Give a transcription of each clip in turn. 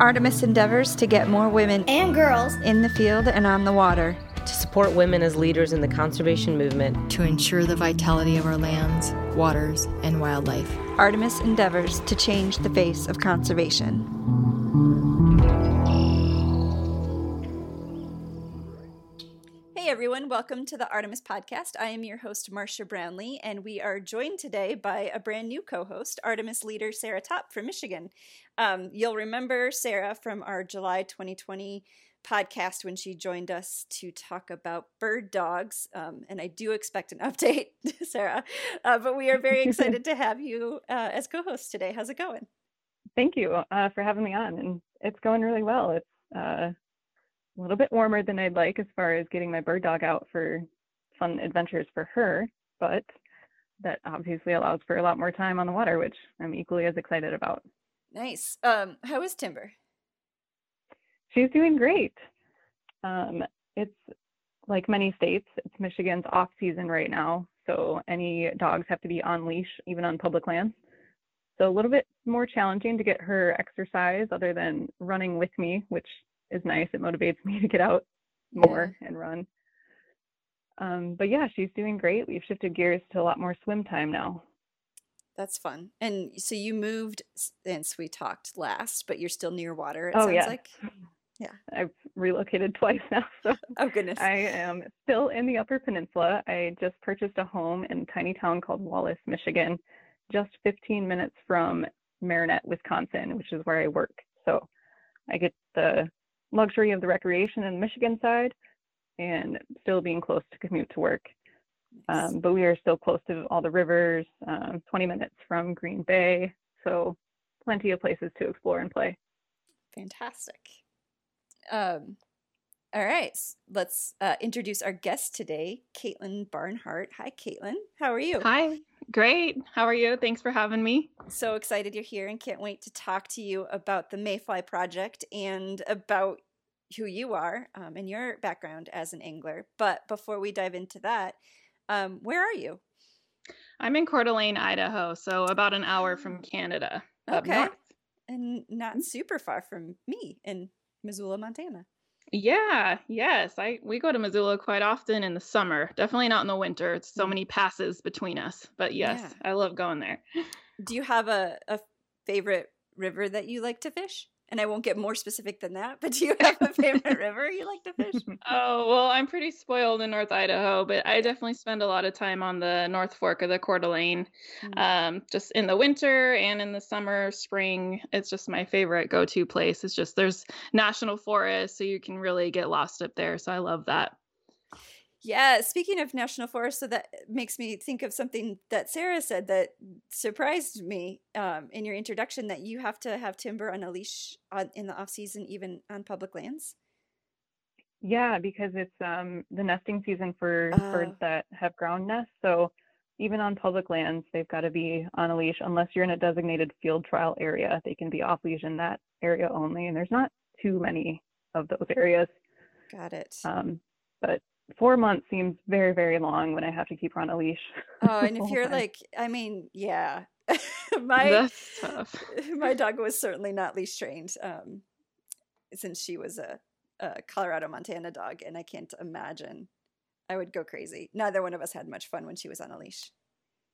Artemis endeavors to get more women and girls in the field and on the water. To support women as leaders in the conservation movement. To ensure the vitality of our lands, waters, and wildlife. Artemis endeavors to change the face of conservation. Everyone, welcome to the Artemis Podcast. I am your host, Marcia Brownlee, and we are joined today by a brand new co host, Artemis leader Sarah Topp from Michigan. Um, you'll remember Sarah from our July 2020 podcast when she joined us to talk about bird dogs. Um, and I do expect an update, Sarah. Uh, but we are very excited to have you uh, as co host today. How's it going? Thank you uh, for having me on. And it's going really well. It's uh, a little bit warmer than I'd like as far as getting my bird dog out for fun adventures for her, but that obviously allows for a lot more time on the water, which I'm equally as excited about. Nice. Um, how is Timber? She's doing great. Um, it's like many states, it's Michigan's off season right now, so any dogs have to be on leash, even on public lands. So a little bit more challenging to get her exercise other than running with me, which is nice. It motivates me to get out more yeah. and run. Um, but yeah, she's doing great. We've shifted gears to a lot more swim time now. That's fun. And so you moved since we talked last, but you're still near water, it oh, sounds yeah. like. Yeah. I've relocated twice now. So oh goodness. I am still in the upper peninsula. I just purchased a home in a tiny town called Wallace, Michigan, just 15 minutes from Marinette, Wisconsin, which is where I work. So I get the luxury of the recreation in the Michigan side and still being close to commute to work. Um, but we are still close to all the rivers, um, 20 minutes from Green Bay. So plenty of places to explore and play. Fantastic. Um, all right, let's uh, introduce our guest today, Kaitlin Barnhart. Hi, Kaitlin. How are you? Hi, great. How are you? Thanks for having me. So excited you're here and can't wait to talk to you about the Mayfly Project and about who you are um, and your background as an angler. But before we dive into that, um, where are you? I'm in Coeur d'Alene, Idaho, so about an hour from Canada. Okay. And not super far from me in Missoula, Montana. Yeah, yes. I we go to Missoula quite often in the summer. Definitely not in the winter. It's so mm. many passes between us. But yes, yeah. I love going there. Do you have a, a favorite river that you like to fish? And I won't get more specific than that, but do you have a favorite river you like to fish? Oh, well, I'm pretty spoiled in North Idaho, but I definitely spend a lot of time on the North Fork of the Coeur d'Alene. Mm-hmm. Um, just in the winter and in the summer, spring, it's just my favorite go to place. It's just there's national forest, so you can really get lost up there. So I love that. Yeah, speaking of national forest, so that makes me think of something that Sarah said that surprised me um, in your introduction that you have to have timber on a leash on, in the off season, even on public lands. Yeah, because it's um, the nesting season for uh, birds that have ground nests. So even on public lands, they've got to be on a leash unless you're in a designated field trial area. They can be off leash in that area only, and there's not too many of those areas. Got it. Um, but four months seems very very long when I have to keep her on a leash. Oh, and if you're time. like, I mean, yeah, my my dog was certainly not leash trained, um, since she was a, a Colorado Montana dog, and I can't imagine. I would go crazy. Neither one of us had much fun when she was on a leash.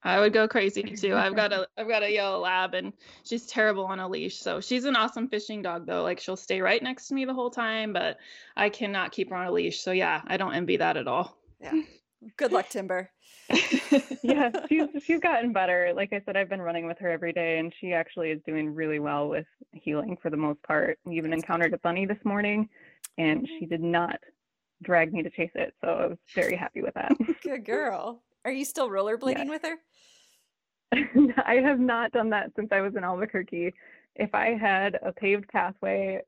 I would go crazy too. I've got a I've got a yellow lab and she's terrible on a leash. So she's an awesome fishing dog though. Like she'll stay right next to me the whole time, but I cannot keep her on a leash. So yeah, I don't envy that at all. Yeah. Good luck, Timber. yeah, she's she's gotten better. Like I said, I've been running with her every day and she actually is doing really well with heeling for the most part. We even encountered a bunny this morning and mm-hmm. she did not drag me to chase it. So I was very happy with that. Good girl. Are you still rollerblading yeah. with her? I have not done that since I was in Albuquerque. If I had a paved pathway,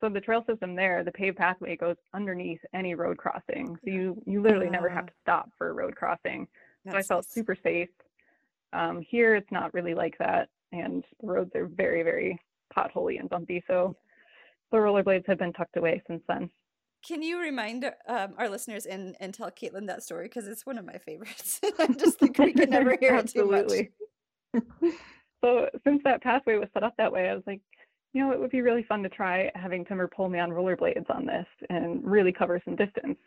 so the trail system there, the paved pathway goes underneath any road crossing. So you you literally uh, never have ah. to stop for a road crossing. So I felt nice. super safe. Um, here it's not really like that, and the roads are very very potholy and bumpy. So the rollerblades have been tucked away since then. Can you remind um, our listeners and, and tell Kaitlin that story because it's one of my favorites. I just think we can never hear it too much. so since that pathway was set up that way, I was like, you know, it would be really fun to try having Timber pull me on rollerblades on this and really cover some distance.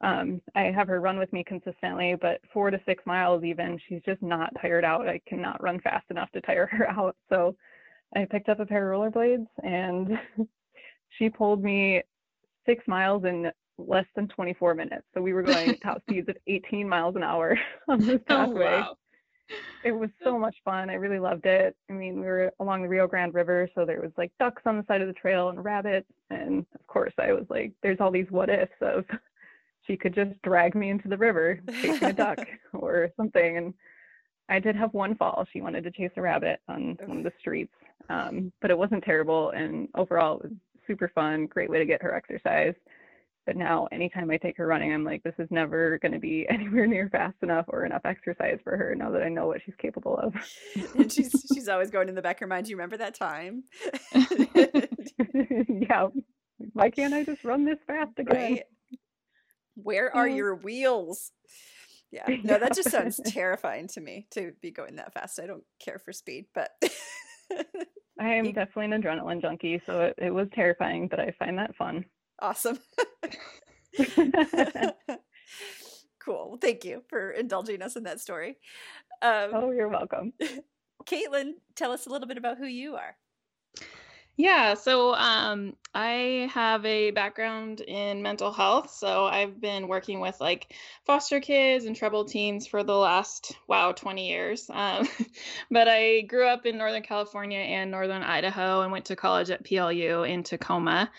Um, I have her run with me consistently, but four to six miles even, she's just not tired out. I cannot run fast enough to tire her out. So I picked up a pair of rollerblades and she pulled me six miles in less than 24 minutes. So we were going top speeds of 18 miles an hour on this Oh, pathway. wow. It was so much fun. I really loved it. I mean, we were along the Rio Grande River, so there was like ducks on the side of the trail and rabbits. And of course, I was like, there's all these what ifs of she could just drag me into the river chasing a duck or something. And I did have one fall. She wanted to chase a rabbit on one of the streets, um, but it wasn't terrible. And overall, it was super fun. Great way to get her exercise. But now, anytime I take her running, I'm like, this is never going to be anywhere near fast enough or enough exercise for her. Now that I know what she's capable of. and she's she's always going in the back of her mind. Do you remember that time? yeah. Why can't I just run this fast again? right. Where are your wheels? Yeah. No, that just sounds terrifying to me to be going that fast. I don't care for speed, but I am You- definitely an adrenaline junkie, so it, it was terrifying, but I find that fun. awesome. cool. Well, thank you for indulging us in that story. Um, oh, you're welcome. Kaitlin, tell us a little bit about who you are. Yeah, so um, I have a background in mental health. So I've been working with like foster kids and troubled teens for the last, wow, 20 years. Um, but I grew up in Northern California and Northern Idaho and went to college at PLU in Tacoma.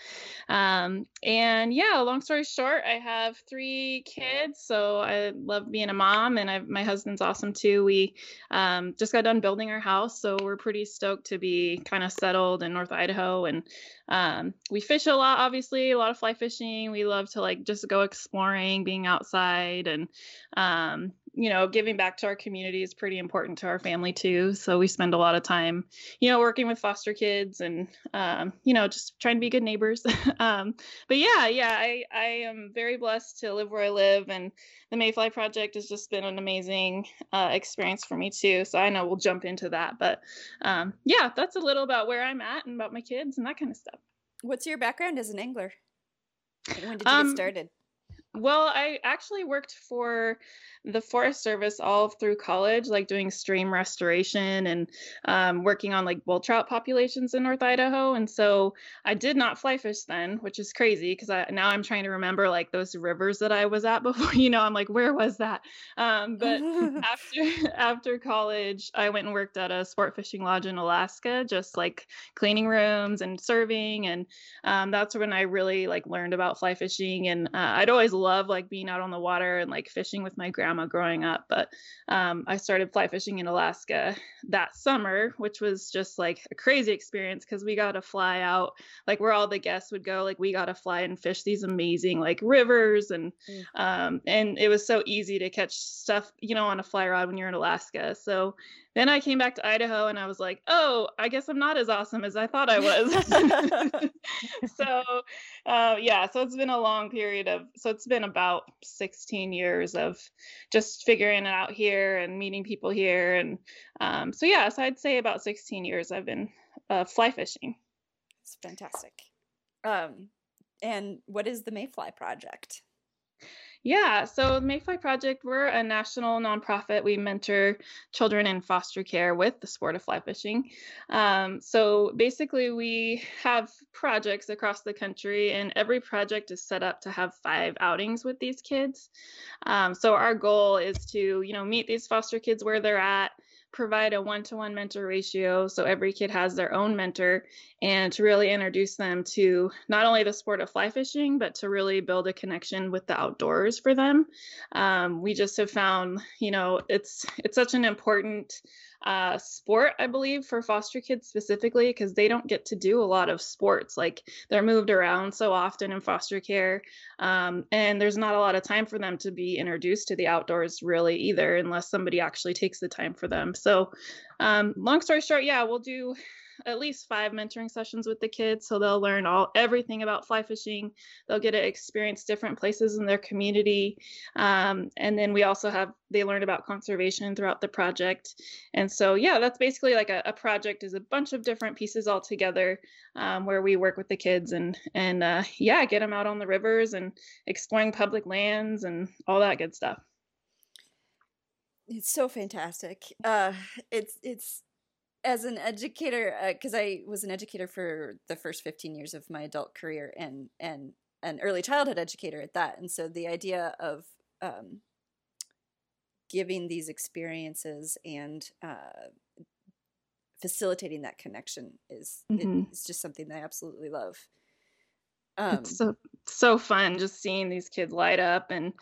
Um, and yeah, long story short, I have three kids. So I love being a mom, and I, my husband's awesome too. We um, just got done building our house, so we're pretty stoked to be kind of settled in North Idaho. And um, we fish a lot, obviously, a lot of fly fishing. We love to like just go exploring, being outside, and um, you know, giving back to our community is pretty important to our family too. So we spend a lot of time, you know, working with foster kids and um, you know, just trying to be good neighbors. um, but yeah, yeah, I I am very blessed to live where I live and the Mayfly Project has just been an amazing uh, experience for me too. So I know we'll jump into that, but um, yeah, that's a little about where I'm at and about my kids and that kind of stuff. What's your background as an angler? When did you Um, get started? Well, I actually worked for the Forest Service all through college, like doing stream restoration and um, working on like bull trout populations in North Idaho. And so I did not fly fish then, which is crazy because now I'm trying to remember like those rivers that I was at before. You know, I'm like, where was that? Um, but after after college, I went and worked at a sport fishing lodge in Alaska, just like cleaning rooms and serving, and um, that's when I really like learned about fly fishing. And uh, I'd always loved like being out on the water and like fishing with my grandma growing up. But um, I started fly fishing in Alaska that summer, which was just like a crazy experience because we got to fly out like where all the guests would go. Like we got to fly and fish these amazing like rivers and Mm. um, and it was so easy to catch stuff, you know, on a fly rod when you're in Alaska. So then I came back to Idaho and I was like, oh, I guess I'm not as awesome as I thought I was. so uh, yeah, so it's been a long period of, so it's been about 16 years of just figuring it out here and meeting people here. And um, so yeah, so I'd say about 16 years I've been uh, fly fishing. It's fantastic. Um, and what is the Mayfly Project? Yeah, so Mayfly Project, we're a national nonprofit. We mentor children in foster care with the sport of fly fishing. Um, so basically, we have projects across the country, and every project is set up to have five outings with these kids. Um, so our goal is to, you know, meet these foster kids where they're at, provide a one-to-one mentor ratio, so every kid has their own mentor, and to really introduce them to not only the sport of fly fishing, but to really build a connection with the outdoors for them. Um, we just have found, you know, it's it's such an important uh, sport, I believe, for foster kids specifically, because they don't get to do a lot of sports. Like they're moved around so often in foster care, um, and there's not a lot of time for them to be introduced to the outdoors really either, unless somebody actually takes the time for them. So, um, long story short, yeah, we'll do at least five mentoring sessions with the kids, so they'll learn all everything about fly fishing. They'll get to experience different places in their community, um, and then we also have they learn about conservation throughout the project. And so yeah, that's basically like a, a project is a bunch of different pieces all together um, where we work with the kids and and uh, yeah, get them out on the rivers and exploring public lands and all that good stuff. It's so fantastic. Uh, it's it's as an educator because uh, I was an educator for the first 15 years of my adult career and and an early childhood educator at that. And so the idea of um, giving these experiences and uh, facilitating that connection is mm-hmm. is just something that I absolutely love. Um, it's so so fun just seeing these kids light up and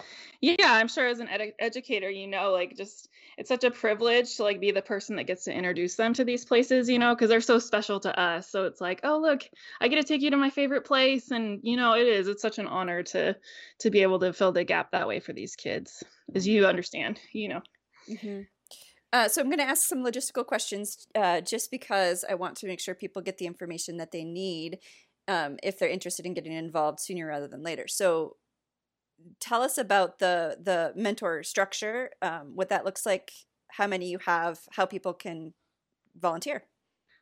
yeah i'm sure as an ed- educator you know like just it's such a privilege to like be the person that gets to introduce them to these places you know because they're so special to us. So it's like oh look i get to take you to my favorite place and you know it is. It's such an honor to to be able to fill the gap that way for these kids as you understand you know. Mm-hmm. Uh, so I'm going to ask some logistical questions uh, just because I want to make sure people get the information that they need um, if they're interested in getting involved sooner rather than later. So tell us about the the mentor structure, um, what that looks like, how many you have, how people can volunteer.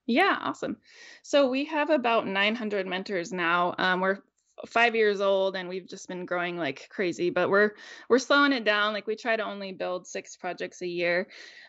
Yeah, awesome. So we have about 900 mentors now. Um, we're five years old and we've just been growing like crazy but we're we're slowing it down. Like we try to only build six projects a year.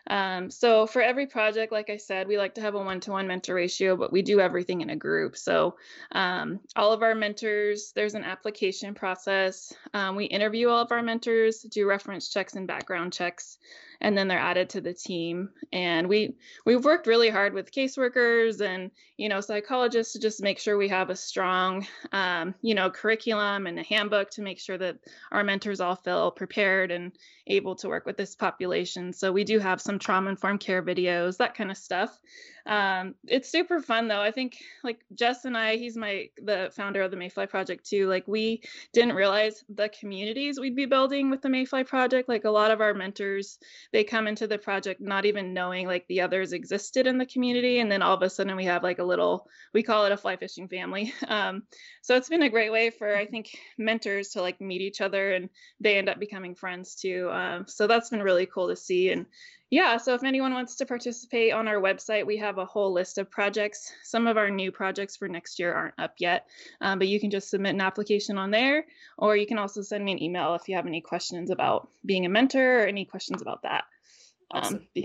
Um, so for every project like i said we like to have a one-to-one mentor ratio but we do everything in a group. So um, all of our mentors there's an application process. Um, we interview all of our mentors do reference checks and background checks and then they're added to the team. And we we've worked really hard with caseworkers and you know psychologists to just make sure we have a strong um, you know curriculum and a handbook to make sure that our mentors all feel prepared and able to work with this population. So we do have some trauma informed care videos that kind of stuff um, it's super fun though. I think like Jess and I, he's my the founder of the Mayfly Project too. Like we didn't realize the communities we'd be building with the Mayfly Project. Like a lot of our mentors, they come into the project not even knowing like the others existed in the community, and then all of a sudden we have like a little we call it a fly fishing family. Um, so it's been a great way for I think mentors to like meet each other, and they end up becoming friends too. Um, so that's been really cool to see and yeah, so if anyone wants to participate on our website, we have a whole list of projects. Some of our new projects for next year aren't up yet, um, but you can just submit an application on there, or you can also send me an email if you have any questions about being a mentor or any questions about that. Um, awesome. Um,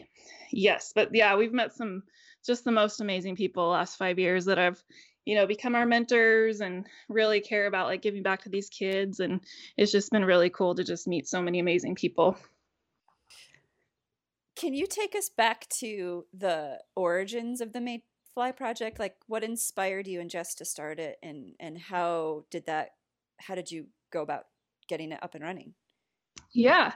yes, but yeah, we've met some just the most amazing people the last five years that have you know become our mentors and really care about like giving back to these kids and it's just been really cool to just meet so many amazing people can you take us back to the origins of the Mayfly project? Like, what inspired you and Jess to start it, and and how did that? How did you go about getting it up and running? Yeah,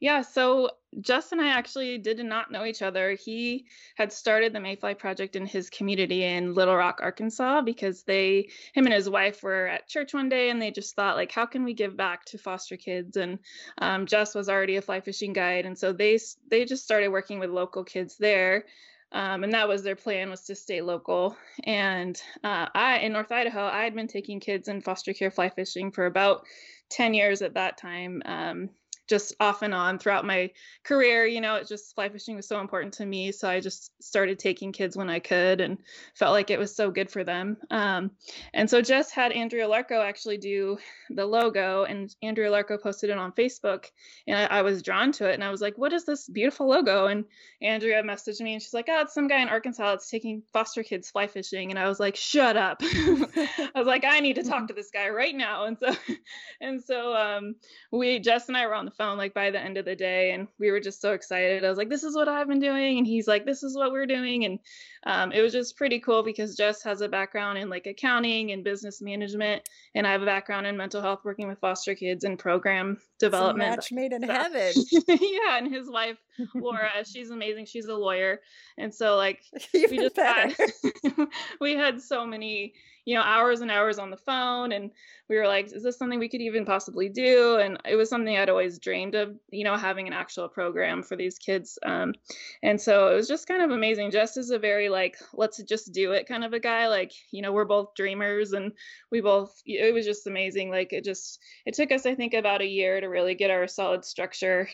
yeah, so Jess and I actually did not know each other. He had started the Mayfly Project in his community in Little Rock, Arkansas, because they, him and his wife, were at church one day and they just thought, like, how can we give back to foster kids? And um, Jess was already a fly fishing guide, and so they they just started working with local kids there. Um, and that was their plan was to stay local. And uh, I, in North Idaho, I had been taking kids in foster care fly fishing for about 10 years at that time. Um, just off and on throughout my career. You know, it just fly fishing was so important to me. So I just started taking kids when I could and felt like it was so good for them. Um, and so Jess had Andrea Larko actually do the logo, and Andrea Larko posted it on Facebook. And I, I, was drawn to it. And I was like, what is this beautiful logo? And Andrea messaged me and she's like, oh, it's some guy in Arkansas that's taking foster kids fly fishing. And I was like, shut up. I was like, I need to talk to this guy right now. And so, and so um, we, Jess and I were on the phone like by the end of the day and we were just so excited i was like this is what i've been doing and he's like this is what we're doing and um, it was just pretty cool because jess has a background in like accounting and business management and i have a background in mental health working with foster kids and program development match made in heaven yeah and his wife Laura. She's amazing. She's a lawyer, and so like Even we just better. had we had so many you know hours and hours on the phone, and we were like, is this something we could even possibly do? And it was something I'd always dreamed of, you know, having an actual program for these kids. Um, and so it was just kind of amazing. Just as a very like let's just do it kind of a guy. Like you know we're both dreamers, and we both it was just amazing. Like it just it took us I think about a year to really get our solid structure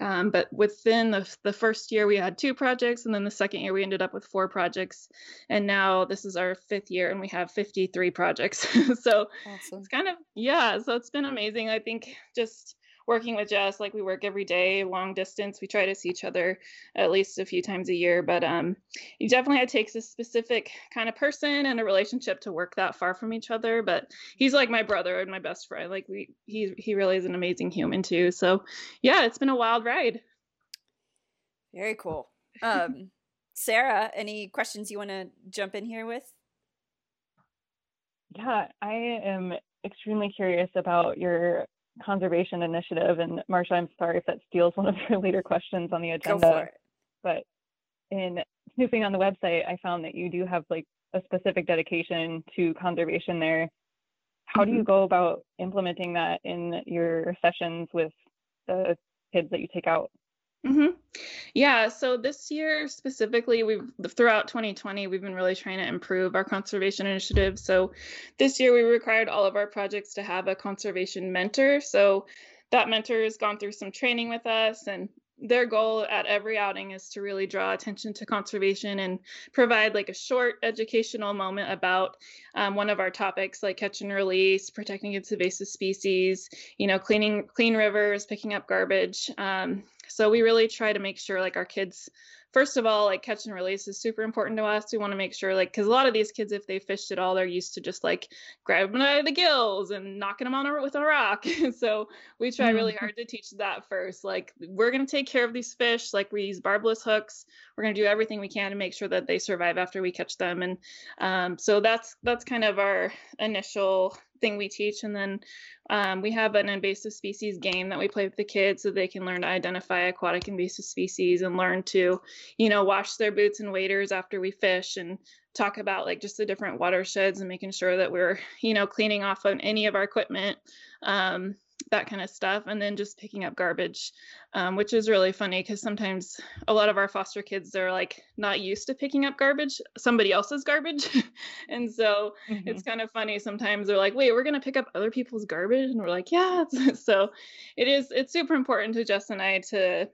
um, but within the, the first year, we had two projects, and then the second year, we ended up with four projects. And now this is our fifth year, and we have 53 projects. so Awesome. it's kind of, yeah, so it's been amazing. I think just working with Jess, like we work every day, long distance. We try to see each other at least a few times a year, but um, you definitely it takes a specific kind of person and a relationship to work that far from each other. But he's like my brother and my best friend. Like we, he he really is an amazing human too. So yeah, it's been a wild ride. Very cool. Um, Sarah, any questions you want to jump in here with? Yeah, I am extremely curious about your conservation initiative. And Marcia, I'm sorry if that steals one of your later questions on the Go agenda. for it. But in snooping on the website, I found that you do have like a specific dedication to conservation there. How do you mm-hmm. go about implementing that in your sessions with the kids that you take out? Hmm Yeah, so this year specifically, we've throughout 2020, we've been really trying to improve our conservation initiative. So this year, we required all of our projects to have a conservation mentor. So that mentor has gone through some training with us, and their goal at every outing is to really draw attention to conservation and provide like a short educational moment about um, one of our topics like catch and release protecting invasive species you know cleaning clean rivers picking up garbage um, so we really try to make sure like our kids first of all like catch and release is super important to us. We want to make sure like because a lot of these kids if they fished at all they're used to just like grabbing them out of the gills and knocking them on a, with a rock. So we try really hard to teach that first. Like we're going to take care of these fish like we use barbless hooks. We're going to do everything we can to make sure that they survive after we catch them. And um, so that's that's kind of our initial thing we teach and then um, we have an invasive species game that we play with the kids so they can learn to identify aquatic invasive species and learn to you know wash their boots and waders after we fish and talk about like just the different watersheds and making sure that we're you know cleaning off on any of our equipment. Um, that kind of stuff and then just picking up garbage um, which is really funny because sometimes a lot of our foster kids they're like not used to picking up garbage somebody else's garbage. And so Mhm. it's kind of funny sometimes they're like wait we're going to pick up other people's garbage? And we're like yeah. So it is it's super important to jess and i to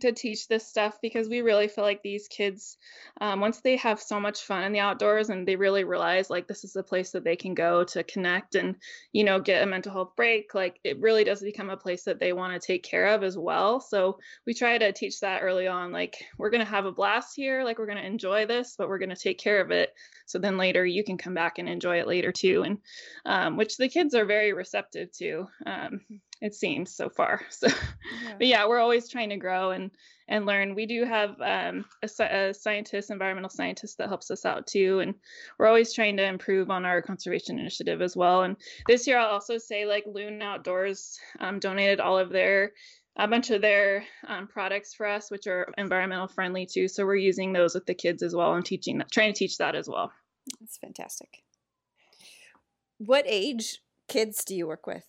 to teach this stuff because we really feel like these kids um, once they have so much fun in the outdoors and they really realize like this is a place that they can go to connect and you know get a mental health break like it really does become a place that they want to take care of as well. So we try to teach that early on like we're going to have a blast here like we're going to enjoy this but we're going to take care of it. So then later you can come back and enjoy it later too. And um, which the kids are very receptive to um, it seems so far so Yeah. but yeah we're always trying to grow and and learn we do have um, a, a scientist environmental scientist that helps us out too and we're always trying to improve on our conservation initiative as well and this year i'll also say like loon outdoors um, donated all of their a bunch of their um, products for us which are environmental friendly too so we're using those with the kids as well and teaching that trying to teach that as well That's fantastic. What age kids do you work with?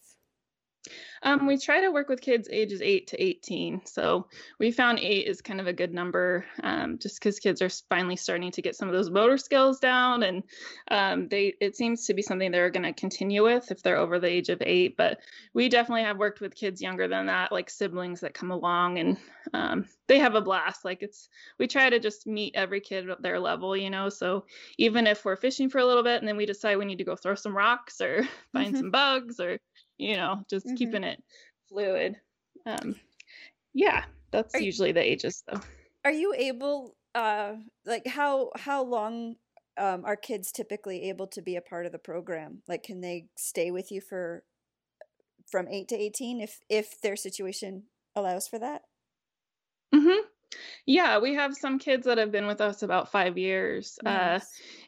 Um, we try to work with kids ages 8 to 18. So we found 8 is kind of a good number um, just because kids are finally starting to get some of those motor skills down. And um, they it seems to be something they're going to continue with if they're over the age of 8. But we definitely have worked with kids younger than that, like siblings that come along and um, they have a blast. Like it's, we try to just meet every kid at their level, you know? So even if we're fishing for a little bit and then we decide we need to go throw some rocks or find Mhm. some bugs or you know, just Mhm. keeping it fluid. Um, yeah, that's Are you- usually the ages though. Are you able, uh, like how how long um, are kids typically able to be a part of the program? Like, can they stay with you for from eight to eighteen if if their situation allows for that? hmm Yeah, we have some kids that have been with us about five years. Uh,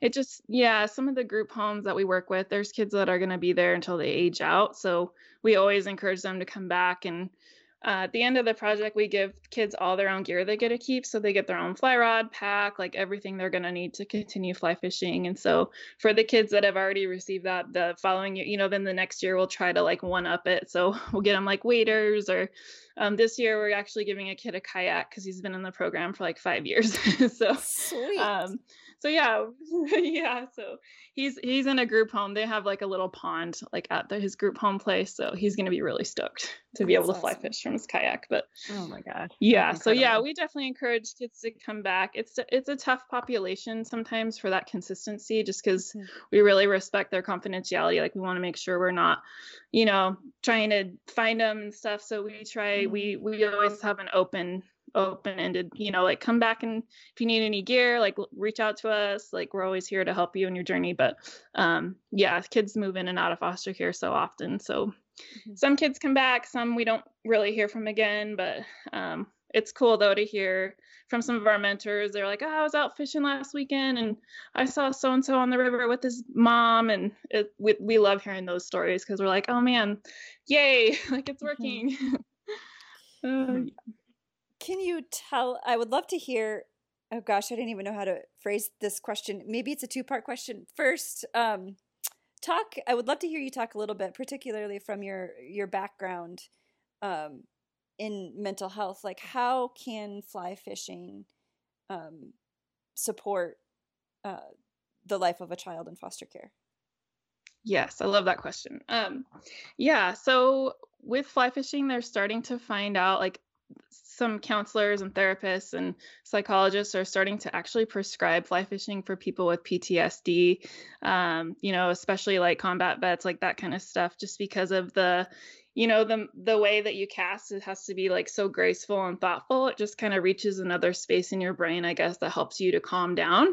it just, yeah, some of the group homes that we work with, there's kids that are going to be there until they age out. So we always encourage them to come back and uh, at the end of the project, we give kids all their own gear they get to keep. So they get their own fly rod, pack, like everything they're going to need to continue fly fishing. And so for the kids that have already received that, the following year, you know, then the next year we'll try to like one up it. So we'll get them like waders or um, this year we're actually giving a kid a kayak because he's been in the program for like five years. so Sweet. um, so yeah yeah so he's he's in a group home they have like a little pond like at the, his group home place so he's going to be really stoked to be That's able to fly fish from his kayak but Oh my gosh. yeah so yeah we definitely encourage kids to come back it's it's a tough population sometimes for that consistency just because Mhm. we really respect their confidentiality like we want to make sure we're not you know trying to find them and stuff so we try we we always have an open open ended you know like come back and if you need any gear like reach out to us like we're always here to help you in your journey but um yeah kids move in and out of foster care so often so Mhm. some kids come back some we don't really hear from again but um it's cool though to hear from some of our mentors they're like oh i was out fishing last weekend and i saw so and so on the river with his mom and it, we, we love hearing those stories because we're like oh man yay like it's working Uh, Mhm. Can you tell? I would love to hear. Oh gosh, I didn't even know how to phrase this question. Maybe it's a two part question. First, um, talk. I would love to hear you talk a little bit, particularly from your your background um, in mental health. Like, how can fly fishing um, support uh, the life of a child in foster care? Yes, I love that question. Um, yeah, so with fly fishing, they're starting to find out like some counselors and therapists and psychologists are starting to actually prescribe fly fishing for people with PTSD, um, you know, especially like combat vets, like that kind of stuff, just because of the, you know, the the way that you cast it has to be like so graceful and thoughtful. It just kind of reaches another space in your brain, I guess, that helps you to calm down.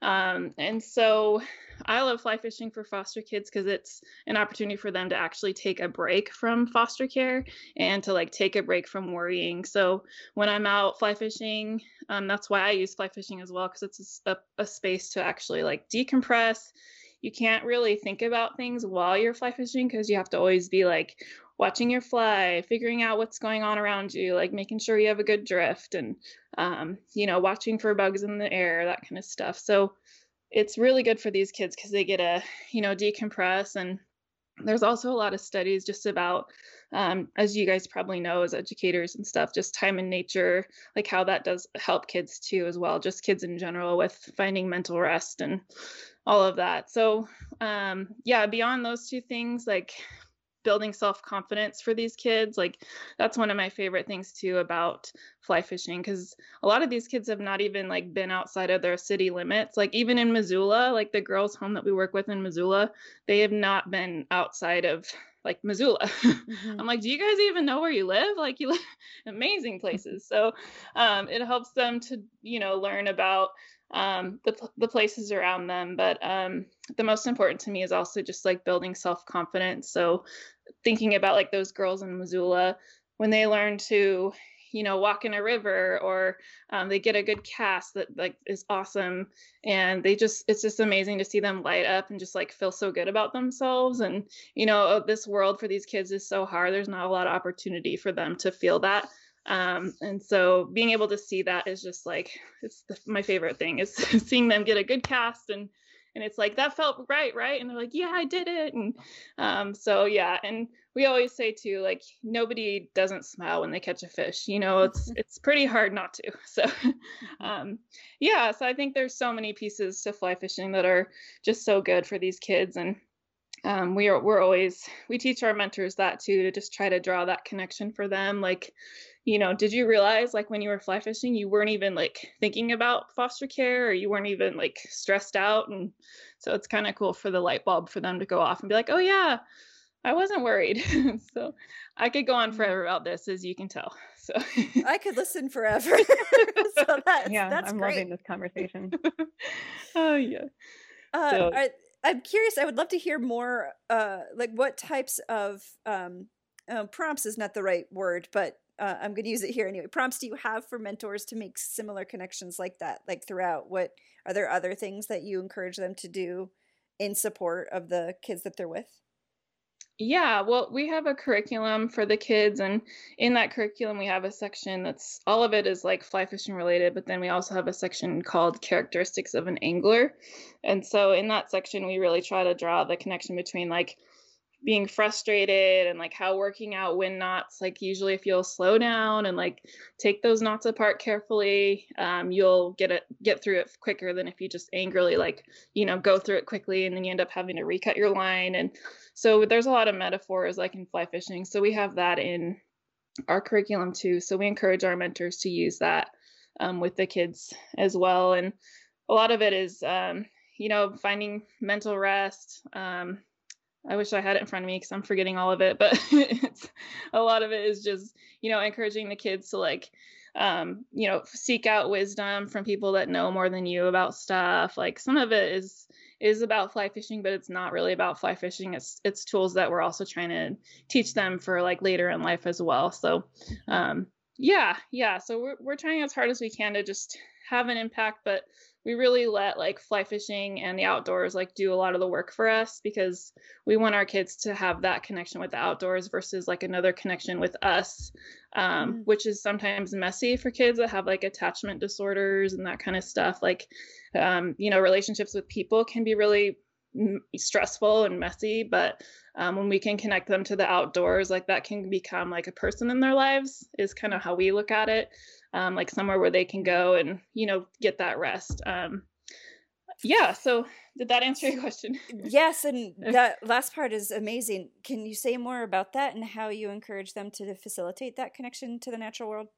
Um, and so I love fly fishing for foster kids because it's an opportunity for them to actually take a break from foster care and to like take a break from worrying. So when I'm out fly fishing, um, that's why I use fly fishing as well because it's a, a space to actually like decompress. You can't really think about things while you're fly fishing because you have to always be like watching your fly, figuring out what's going on around you, like making sure you have a good drift and um, you know, watching for bugs in the air, that kind of stuff. So it's really good for these kids because they get a you know decompress and there's also a lot of studies just about um, as you guys probably know as educators and stuff just time in nature like how that does help kids too as well just kids in general with finding mental rest and all of that so um, yeah beyond those two things like building self-confidence for these kids like that's one of my favorite things too about fly fishing because a lot of these kids have not even like been outside of their city limits. Like even in missoula like the girls home that we work with in missoula they have not been outside of like missoula. Mhm. i'm like do you guys even know where you live? Like you live amazing places. So um, it helps them to you know learn about um, the, the places around them. But um, the most important to me is also just like building self-confidence. So thinking about like those girls in missoula when they learn to you know walk in a river or um, they get a good cast that like is awesome and they just it's just amazing to see them light up and just like feel so good about themselves and you know this world for these kids is so hard there's not a lot of opportunity for them to feel that um, and so being able to see that is just like it's the, my favorite thing is seeing them get a good cast and and it's like that felt right right? And they're like yeah i did it. And um, so yeah and we always say too like nobody doesn't smile when they catch a fish you know it's it's pretty hard not to so um, yeah so i think there's so many pieces to fly fishing that are just so good for these kids and um, we are we're always we teach our mentors that too to just try to draw that connection for them like you know did you realize like when you were fly fishing you weren't even like thinking about foster care or you weren't even like stressed out and so it's kind of cool for the light bulb for them to go off and be like oh yeah i wasn't worried so i could go on forever about this as you can tell so I could listen forever. so that's, yeah, that's I'm great. loving this conversation. oh yeah Uh, So- I, I'm curious. I would love to hear more. Uh, like what types of um, uh, prompts is not the right word, but uh, I'm going to use it here anyway. Prompts do you have for mentors to make similar connections like that, like throughout? What are there other things that you encourage them to do in support of the kids that they're with? Yeah, well, we have a curriculum for the kids, and in that curriculum, we have a section that's all of it is like fly fishing related, but then we also have a section called characteristics of an angler. And so in that section, we really try to draw the connection between like being frustrated and like how working out wind knots like usually if you'll slow down and like take those knots apart carefully um, you'll get it get through it quicker than if you just angrily like you know go through it quickly and then you end up having to recut your line. And so there's a lot of metaphors like in fly fishing. So we have that in our curriculum too. So we encourage our mentors to use that um, with the kids as well. And a lot of it is um, you know finding mental rest um, I wish I had it in front of me because I'm forgetting all of it, but it's a lot of it is just, you know, encouraging the kids to like, um, you know, seek out wisdom from people that know more than you about stuff. Like some of it is is about fly fishing, but it's not really about fly fishing. It's it's tools that we're also trying to teach them for like later in life as well. So, um, yeah, yeah. So we're we're trying as hard as we can to just have an impact, but we really let like fly fishing and the outdoors like do a lot of the work for us because we want our kids to have that connection with the outdoors versus like another connection with us um, mm-hmm. which is sometimes messy for kids that have like attachment disorders and that kind of stuff like um, you know relationships with people can be really stressful and messy but um, when we can connect them to the outdoors like that can become like a person in their lives is kind of how we look at it um, like somewhere where they can go and you know get that rest. Um, yeah so did that answer your question? Yes and that last part is amazing. Can you say more about that and how you encourage them to facilitate that connection to the natural world?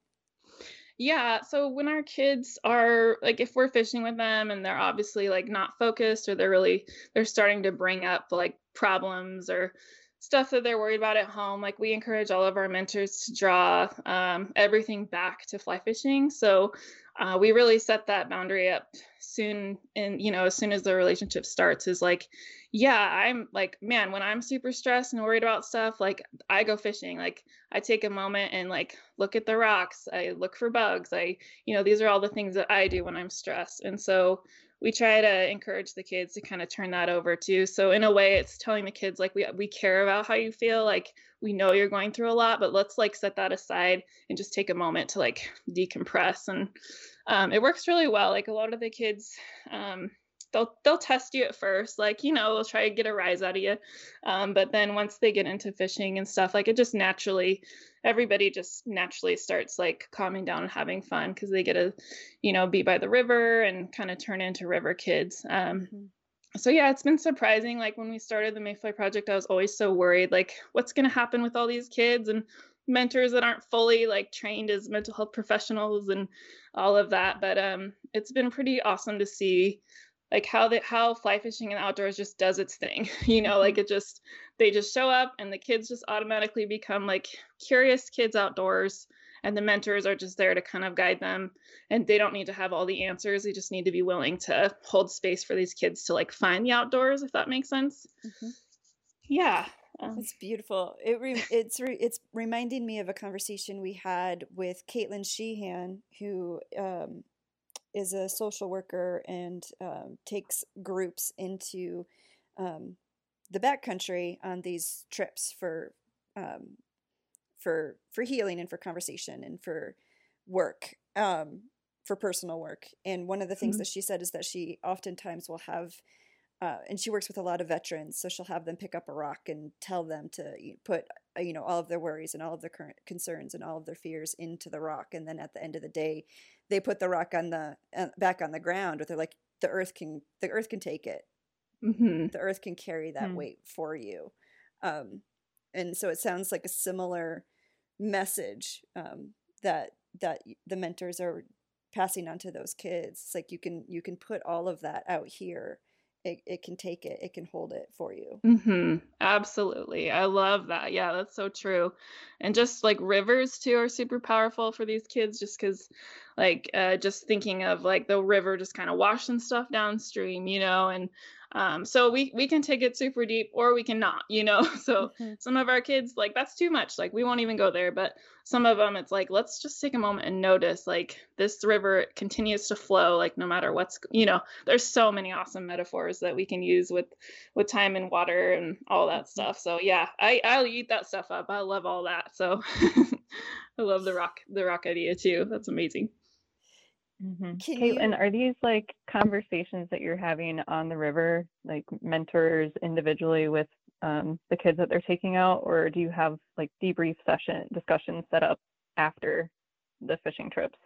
Yeah so when our kids are like if we're fishing with them and they're obviously like not focused or they're really they're starting to bring up like problems or stuff that they're worried about at home. Like we encourage all of our mentors to draw um, everything back to fly fishing. So uh, we really set that boundary up soon and you know as soon as the relationship starts is like yeah i'm like man when i'm super stressed and worried about stuff like i go fishing like i take a moment and like look at the rocks i look for bugs i you know these are all the things that i do when i'm stressed and so we try to encourage the kids to kind of turn that over too. So in a way, it's telling the kids like we we care about how you feel. Like we know you're going through a lot, but let's like set that aside and just take a moment to like decompress. And um, it works really well. Like a lot of the kids, um, they'll they'll test you at first like you know they'll try to get a rise out of you. Um, but then once they get into fishing and stuff like it just naturally everybody just naturally starts like calming down and having fun because they get to you know be by the river and kind of turn into river kids. Um, mm-hmm. so yeah it's been surprising. Like when we started the mayfly project i was always so worried like what's going to happen with all these kids and mentors that aren't fully like trained as mental health professionals and all of that. But um it's been pretty awesome to see like how the how fly fishing and outdoors just does its thing you know like mm-hmm. it just they just show up and the kids just automatically become like curious kids outdoors and the mentors are just there to kind of guide them and they don't need to have all the answers they just need to be willing to hold space for these kids to like find the outdoors if that makes sense mm-hmm. yeah um, it's beautiful. It re- it's re- it's reminding me of a conversation we had with Caitlin Sheehan, who um, is a social worker and um, takes groups into um, the backcountry on these trips for um, for for healing and for conversation and for work um, for personal work. And one of the things mm-hmm. that she said is that she oftentimes will have uh, and she works with a lot of veterans, so she'll have them pick up a rock and tell them to put, uh, you know, all of their worries and all of their current concerns and all of their fears into the rock, and then at the end of the day, they put the rock on the uh, back on the ground, but they're like, the earth can, the earth can take it, mm-hmm. the earth can carry that mm-hmm. weight for you, um, and so it sounds like a similar message um, that that the mentors are passing on to those kids. It's like you can you can put all of that out here it, it can take it it can hold it for you. Mm-hmm. absolutely. I love that. Yeah that's so true. And just like rivers too are super powerful for these kids just because like uh, just thinking of like the river just kind of washing stuff downstream you know and um, so we we can take it super deep or we can not, you know. So mm-hmm. some of our kids like that's too much. Like we won't even go there. But some of them it's like let's just take a moment and notice like this river continues to flow like no matter what's you know. There's so many awesome metaphors that we can use with with time and water and all that mm-hmm. stuff. So yeah, I I'll eat that stuff up. I love all that. So I love the rock the rock idea too. That's amazing. Mm-hmm. Kaitlin, you... are these like conversations that you're having on the river, like mentors individually with um, the kids that they're taking out, or do you have like debrief session discussions set up after the fishing trips?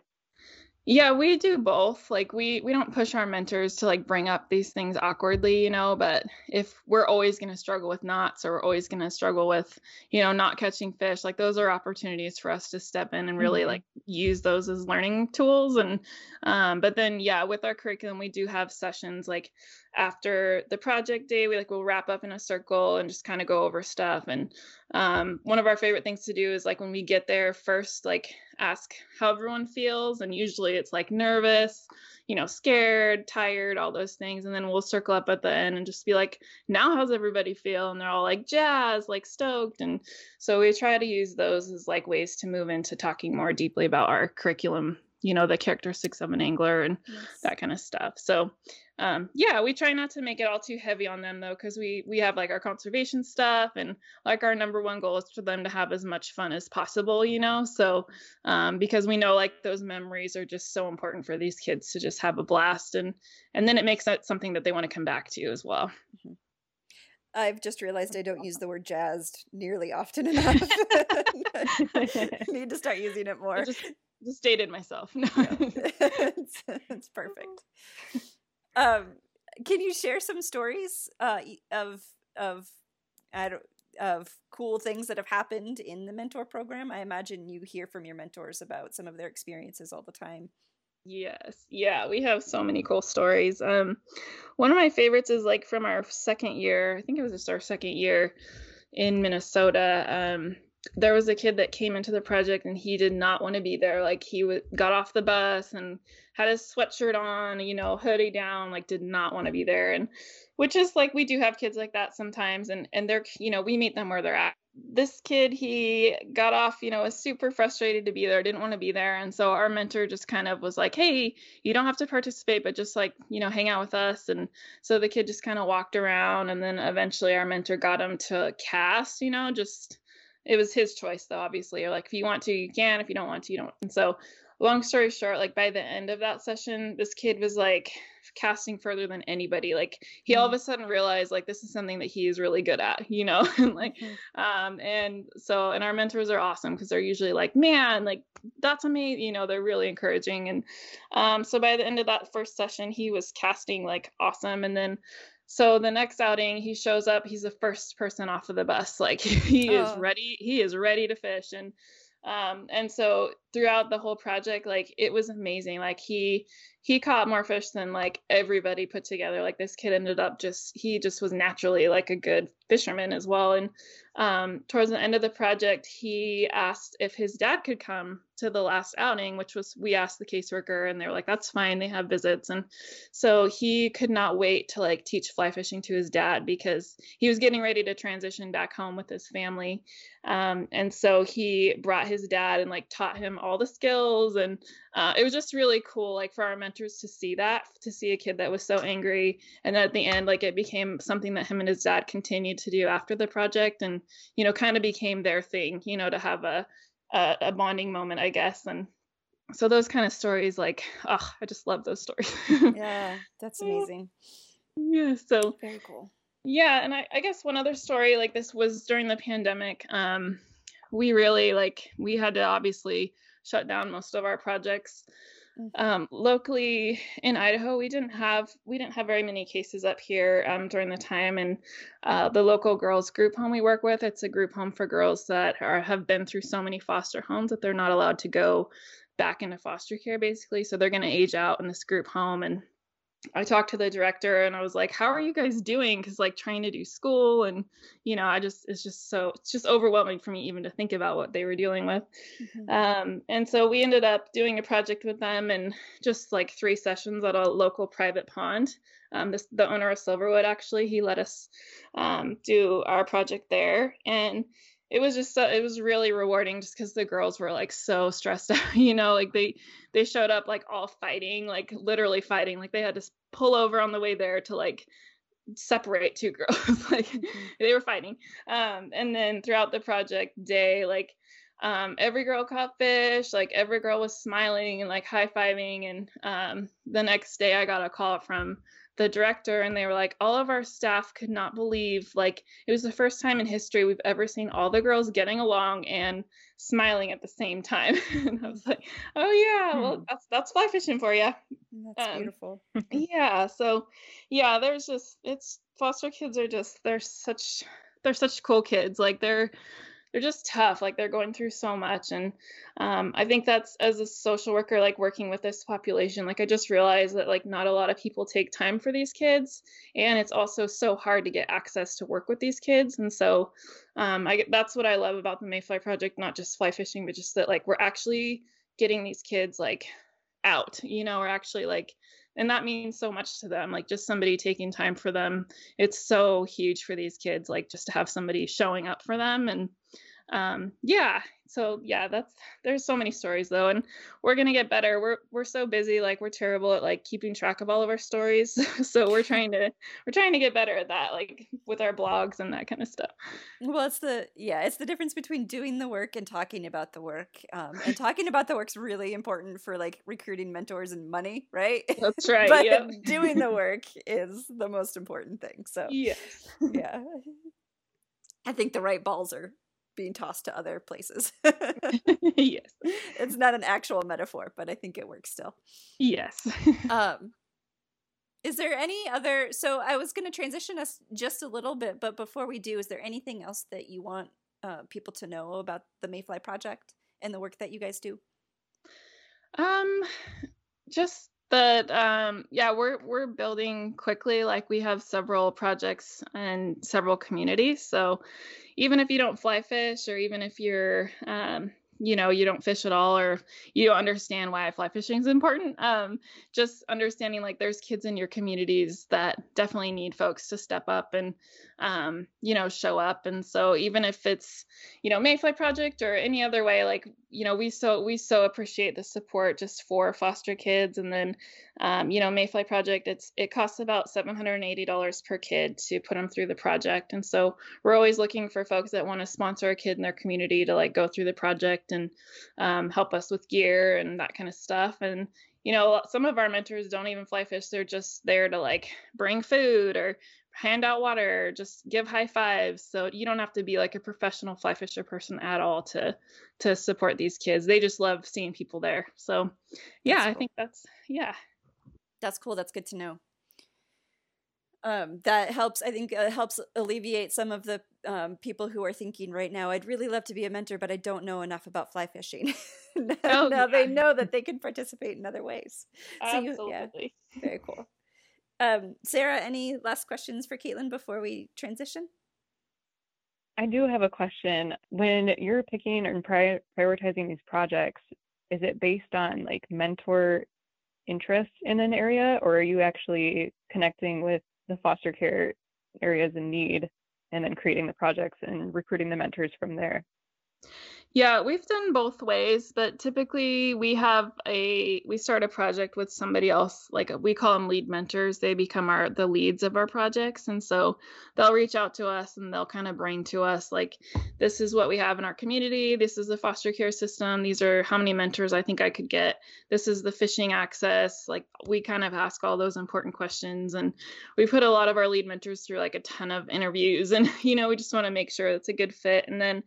Yeah, we do both. Like we we don't push our mentors to like bring up these things awkwardly, you know, but if we're always going to struggle with knots or we're always going to struggle with, you know, not catching fish, like those are opportunities for us to step in and really mm-hmm. like use those as learning tools and um but then yeah, with our curriculum we do have sessions like after the project day we like we'll wrap up in a circle and just kind of go over stuff. And um, one of our favorite things to do is like when we get there first like ask how everyone feels and usually it's like nervous you know scared tired all those things. And then we'll circle up at the end and just be like now how's everybody feel? And they're all like jazz like stoked. And so we try to use those as like ways to move into talking more deeply about our curriculum you know the characteristics of an angler and yes. that kind of stuff so um, yeah we try not to make it all too heavy on them though because we we have like our conservation stuff and like our number one goal is for them to have as much fun as possible you know so um, because we know like those memories are just so important for these kids to just have a blast and and then it makes that something that they want to come back to as well mm-hmm. I've just realized I don't use the word jazzed nearly often enough. Need to start using it more. just just dated myself. No. it's, it's, perfect. Um, can you share some stories uh, of of I don't, of cool things that have happened in the mentor program? I imagine you hear from your mentors about some of their experiences all the time. Yes. Yeah, we have so many cool stories. Um one of my favorites is like from our second year. I think it was just our second year in Minnesota. Um there was a kid that came into the project and he did not want to be there. Like he w- got off the bus and had his sweatshirt on, you know, hoodie down, like did not want to be there. And which is like we do have kids like that sometimes, and and they're you know we meet them where they're at. This kid he got off, you know, was super frustrated to be there, didn't want to be there, and so our mentor just kind of was like, hey, you don't have to participate, but just like you know hang out with us. And so the kid just kind of walked around, and then eventually our mentor got him to cast, you know, just it was his choice though obviously or like if you want to you can if you don't want to you don't. And so long story short like by the end of that session this kid was like casting further than anybody. Like he all of mm-hmm. a sudden realized like this is something that he is really good at you know? And like mm-hmm. um and so and our mentors are awesome because they're usually like man like that's amazing you know they're really encouraging. And um so by the end of that first session he was casting like awesome. And then so the next outing, he shows up. He's the first person off of the bus. Like he is oh. ready. He is ready to fish. And um, and so throughout the whole project, like it was amazing. Like he he caught more fish than like everybody put together. Like this kid ended up just he just was naturally like a good fisherman as well. And um, towards the end of the project, he asked if his dad could come to the last outing, which was we asked the caseworker, and they were like, "That's fine. They have visits." And so he could not wait to like teach fly fishing to his dad because he was getting ready to transition back home with his family. Um, and so he brought his dad and like taught him all the skills, and uh, it was just really cool, like for our mentors to see that, to see a kid that was so angry, and then at the end, like it became something that him and his dad continued to do after the project and you know kind of became their thing you know to have a, a a, bonding moment i guess and so those kind of stories like oh i just love those stories. Yeah that's amazing. Yeah so very cool. Yeah and I, I guess one other story like this was during the pandemic um we really like we had to obviously shut down most of our projects Mm-hmm. Um, locally in Idaho, we didn't have we didn't have very many cases up here um, during the time, and uh, the local girls group home we work with, it's a group home for girls that are have been through so many foster homes that they're not allowed to go back into foster care, basically. So they're going to age out in this group home, and I talked to the director and I was like, "How are you guys doing?" Because like trying to do school and you know, I just it's just so it's just overwhelming for me even to think about what they were dealing with. Mm-hmm. Um, and so we ended up doing a project with them and just like three sessions at a local private pond. Um, this, the owner of Silverwood actually he let us um, do our project there and it was just so, it was really rewarding just because the girls were like so stressed out you know like they they showed up like all fighting like literally fighting like they had to pull over on the way there to like separate two girls like mm-hmm. they were fighting um and then throughout the project day like um, every girl caught fish like every girl was smiling and like high-fiving and um, the next day i got a call from the director and they were like all of our staff could not believe like it was the first time in history we've ever seen all the girls getting along and smiling at the same time. And i was like oh yeah well hmm. that's that's fly fishing for you that's um, beautiful. yeah so yeah there's just it's foster kids are just they're such they're such cool kids like they're they're just tough like they're going through so much and um, i think that's as a social worker like working with this population like i just realized that like not a lot of people take time for these kids and it's also so hard to get access to work with these kids and so um, I that's what I love about the Mayfly project, not just fly fishing, but just that like we're actually getting these kids like out, you know, we're actually like and that means so much to them like just somebody taking time for them. It's so huge for these kids like just to have somebody showing up for them and um, yeah so yeah that's there's so many stories though and we're gonna get better. We're we're so busy like we're terrible at like keeping track of all of our stories so we're trying to we're trying to get better at that like with our blogs and that kind of stuff. Well it's the yeah it's the difference between doing the work and talking about the work um, and talking about the work's really important for like recruiting mentors and money right? That's right but yep. doing the work is the most important thing so yeah yeah. I think the right balls are being tossed to other places. yes. It's not an actual metaphor, but I think it works still. Yes. um is there any other so I was going to transition us just a little bit, but before we do, is there anything else that you want uh, people to know about the Mayfly project and the work that you guys do? Um just that um yeah we're we're building quickly like we have several projects and several communities so even if you don't fly fish or even if you're um, you know you don't fish at all or you don't understand why fly fishing is important um, just understanding like there's kids in your communities that definitely need folks to step up and um, you know show up. And so even if it's you know mayfly project or any other way like you know we so we so appreciate the support just for foster kids. And then um, you know mayfly project it's it costs about $780 per kid to put them through the project. And so we're always looking for folks that want to sponsor a kid in their community to like go through the project and um, help us with gear and that kind of stuff. And you know some of our mentors don't even fly fish. They're just there to like bring food or hand out water, just give high fives. So you don't have to be like a professional fly fisher person at all to to support these kids. They just love seeing people there. So yeah, cool. I think that's yeah. That's cool. That's good to know. Um, that helps. I think uh, helps alleviate some of the um, people who are thinking right now. I'd really love to be a mentor, but I don't know enough about fly fishing. now, oh, now yeah. they know that they can participate in other ways. So Absolutely. You, yeah, very cool. Um, Sarah, any last questions for Kaitlin before we transition? I do have a question. When you're picking and pri- prioritizing these projects, is it based on like mentor interest in an area, or are you actually connecting with the foster care areas in need and then creating the projects and recruiting the mentors from there? Yeah, we've done both ways, but typically we have a we start a project with somebody else, like we call them lead mentors. They become our the leads of our projects, and so they'll reach out to us and they'll kind of bring to us like this is what we have in our community. This is the foster care system. These are how many mentors I think I could get. This is the fishing access. Like we kind of ask all those important questions, and we put a lot of our lead mentors through like a ton of interviews, and you know we just want to make sure it's a good fit, and then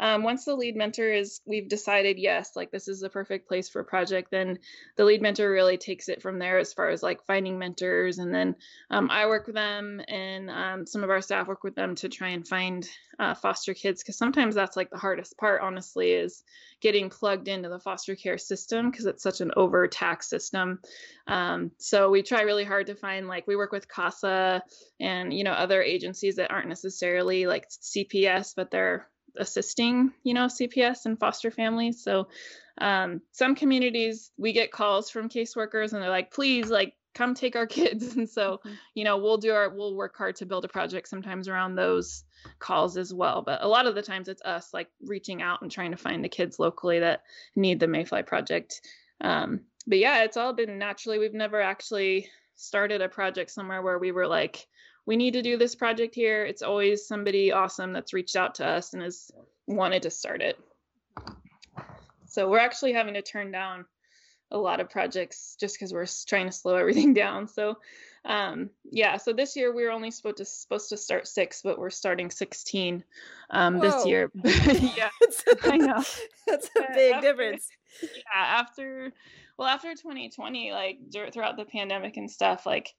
um, once the lead mentor is, we've decided, yes, like this is the perfect place for a project, then the lead mentor really takes it from there as far as like finding mentors. And then um, I work with them and um, some of our staff work with them to try and find uh, foster kids because sometimes that's like the hardest part, honestly, is getting plugged into the foster care system because it's such an overtaxed system. Um, so we try really hard to find like we work with CASA and you know other agencies that aren't necessarily like CPS, but they're assisting, you know, CPS and foster families. So um, some communities we get calls from caseworkers and they're like, please, like, come take our kids. And so, mm-hmm. you know, we'll do our, we'll work hard to build a project sometimes around those calls as well. But a lot of the times it's us like reaching out and trying to find the kids locally that need the Mayfly project. Um, but yeah, it's all been naturally. We've never actually started a project somewhere where we were like, we need to do this project here. It's always somebody awesome that's reached out to us and has wanted to start it. So we're actually having to turn down a lot of projects just because we're trying to slow everything down. So um, yeah, so this year we were only supposed to supposed to start six, but we're starting sixteen um, this year. yeah, I know that's a big after, difference. Yeah, after well, after 2020, like throughout the pandemic and stuff, like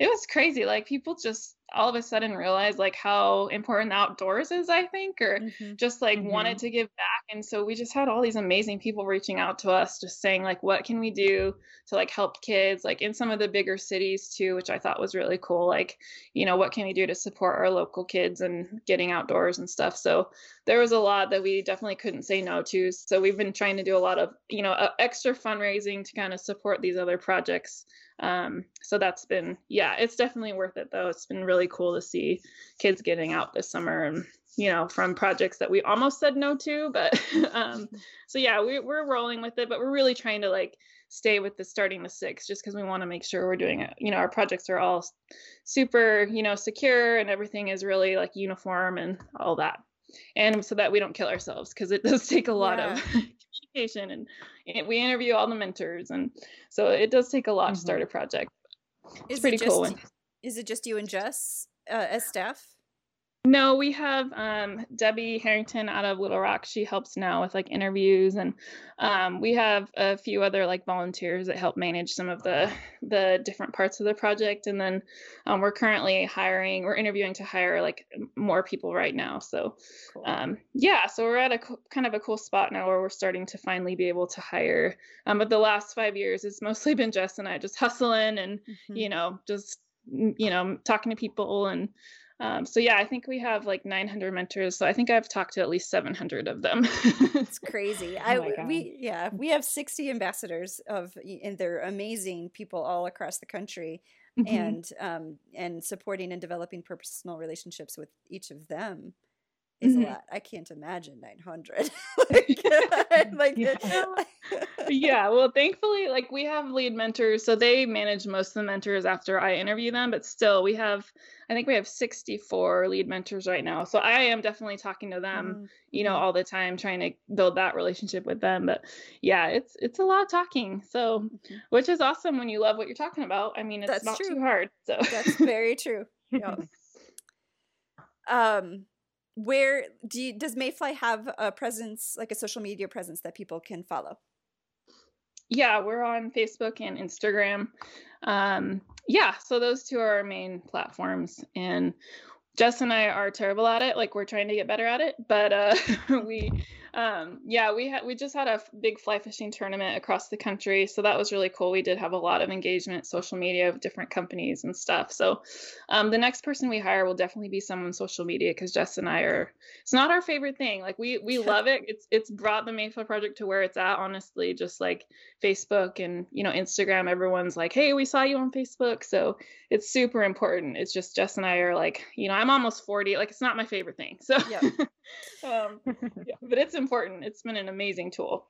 it was crazy. Like people just all of a sudden realized like how important the outdoors is, I think, or mm-hmm. just like mm-hmm. wanted to give back. And so we just had all these amazing people reaching out to us, just saying like, what can we do to like help kids, like in some of the bigger cities too, which I thought was really cool. Like, you know, what can we do to support our local kids and getting outdoors and stuff. So there was a lot that we definitely couldn't say no to. So we've been trying to do a lot of, you know, uh, extra fundraising to kind of support these other projects. Um, so that's been, yeah, it's definitely worth it though. It's been really cool to see kids getting out this summer and, you know, from projects that we almost said no to. But um, so yeah, we, we're rolling with it, but we're really trying to like stay with the starting the six just because we want to make sure we're doing it. You know, our projects are all super, you know, secure and everything is really like uniform and all that. And so that we don't kill ourselves because it does take a lot yeah. of communication and, and, we interview all the mentors and so it does take a lot mm-hmm. to start a project it's is pretty it just, cool. Is it just you and jess uh, as staff no, we have um, Debbie Harrington out of Little Rock. She helps now with like interviews, and um, we have a few other like volunteers that help manage some of the the different parts of the project. And then um, we're currently hiring. We're interviewing to hire like more people right now. So cool. Um, yeah, so we're at a kind of a cool spot now where we're starting to finally be able to hire. Um, but the last five years, it's mostly been Jess and I just hustling and mm-hmm. you know just you know talking to people and um, so yeah, I think we have like 900 mentors. So I think I've talked to at least 700 of them. it's crazy. oh I we yeah we have 60 ambassadors of and they're amazing people all across the country, mm-hmm. and um, and supporting and developing personal relationships with each of them is mm-hmm. a lot. I can't imagine 900. like, like yeah. yeah. Well, thankfully, like we have lead mentors, so they manage most of the mentors after I interview them. But still, we have, I think we have 64 lead mentors right now. So I am definitely talking to them, mm-hmm. you know, mm-hmm. all the time, trying to build that relationship with them. But yeah, it's it's a lot of talking. So, mm-hmm. which is awesome when you love what you're talking about. I mean, it's That's not true. too hard. So That's very true. Yeah. um where do you, does Mayfly have a presence, like a social media presence that people can follow? Yeah, we're on Facebook and Instagram. Um, yeah, so those two are our main platforms, and Jess and I are terrible at it. Like we're trying to get better at it, but uh, we um, yeah, we had we just had a big fly fishing tournament across the country, so that was really cool. We did have a lot of engagement, social media of different companies and stuff. So um, the next person we hire will definitely be someone social media because Jess and I are. It's not our favorite thing. Like we we love it. It's it's brought the Mayfly project to where it's at. Honestly, just like Facebook and you know Instagram, everyone's like, hey, we saw you on Facebook, so it's super important. It's just Jess and I are like, you know, I'm almost 40. Like it's not my favorite thing. So yeah. um, yeah, but it's important. It's been an amazing tool.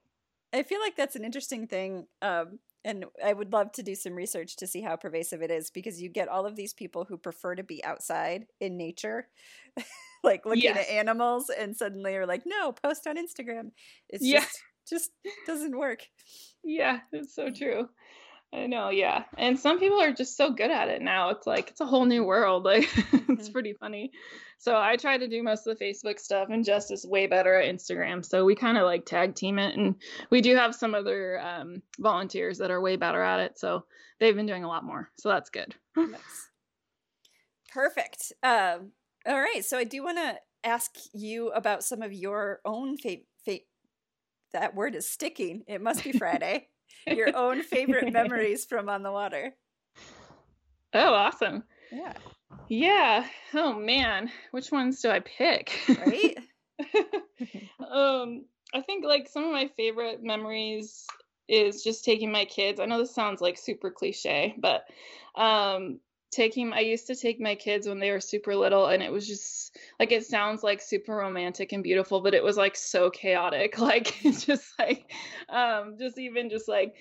I feel like that's an interesting thing. Um, and I would love to do some research to see how pervasive it is because you get all of these people who prefer to be outside in nature, like looking yes. at animals, and suddenly are like, no, post on Instagram. It's yeah. just, just doesn't work. Yeah, it's so true. I know, yeah. And some people are just so good at it now. It's like it's a whole new world. Like mm-hmm. it's pretty funny. So I try to do most of the Facebook stuff and Jess is way better at Instagram. So we kind of like tag team it and we do have some other um, volunteers that are way better at it. So they've been doing a lot more. So that's good. nice. Perfect. Um, all right. So I do want to ask you about some of your own favorite. Fa- that word is sticking. It must be Friday. Your own favorite memories from on the water. Oh, awesome. Yeah. Yeah. Oh man, which ones do I pick? Right? um, I think like some of my favorite memories is just taking my kids. I know this sounds like super cliche, but um taking I used to take my kids when they were super little and it was just like it sounds like super romantic and beautiful but it was like so chaotic. Like it's just like um just even just like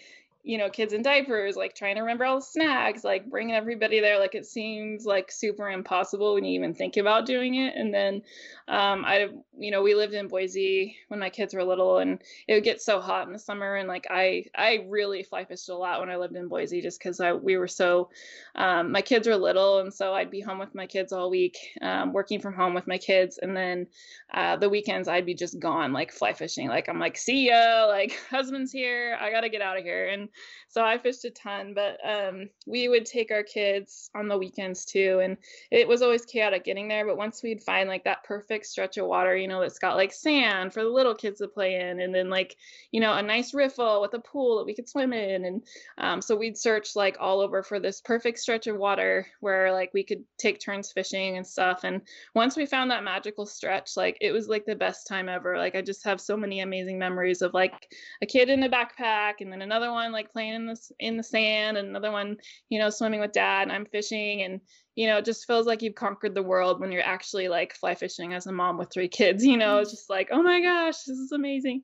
you know, kids in diapers, like trying to remember all the snacks, like bringing everybody there. Like it seems like super impossible when you even think about doing it. And then um, I, you know, we lived in Boise when my kids were little, and it would get so hot in the summer. And like I, I really fly fished a lot when I lived in Boise, just because I we were so, um, my kids were little, and so I'd be home with my kids all week, um, working from home with my kids, and then uh, the weekends I'd be just gone, like fly fishing. Like I'm like, see ya, like husband's here, I gotta get out of here, and so I fished a ton, but um, we would take our kids on the weekends too. And it was always chaotic getting there. But once we'd find like that perfect stretch of water, you know, that's got like sand for the little kids to play in, and then like, you know, a nice riffle with a pool that we could swim in. And um, so we'd search like all over for this perfect stretch of water where like we could take turns fishing and stuff. And once we found that magical stretch, like it was like the best time ever. Like I just have so many amazing memories of like a kid in a backpack and then another one like playing in the in the sand, and another one, you know, swimming with dad, and I'm fishing, and you know, it just feels like you've conquered the world when you're actually like fly fishing as a mom with three kids. You know, it's just like, oh my gosh, this is amazing.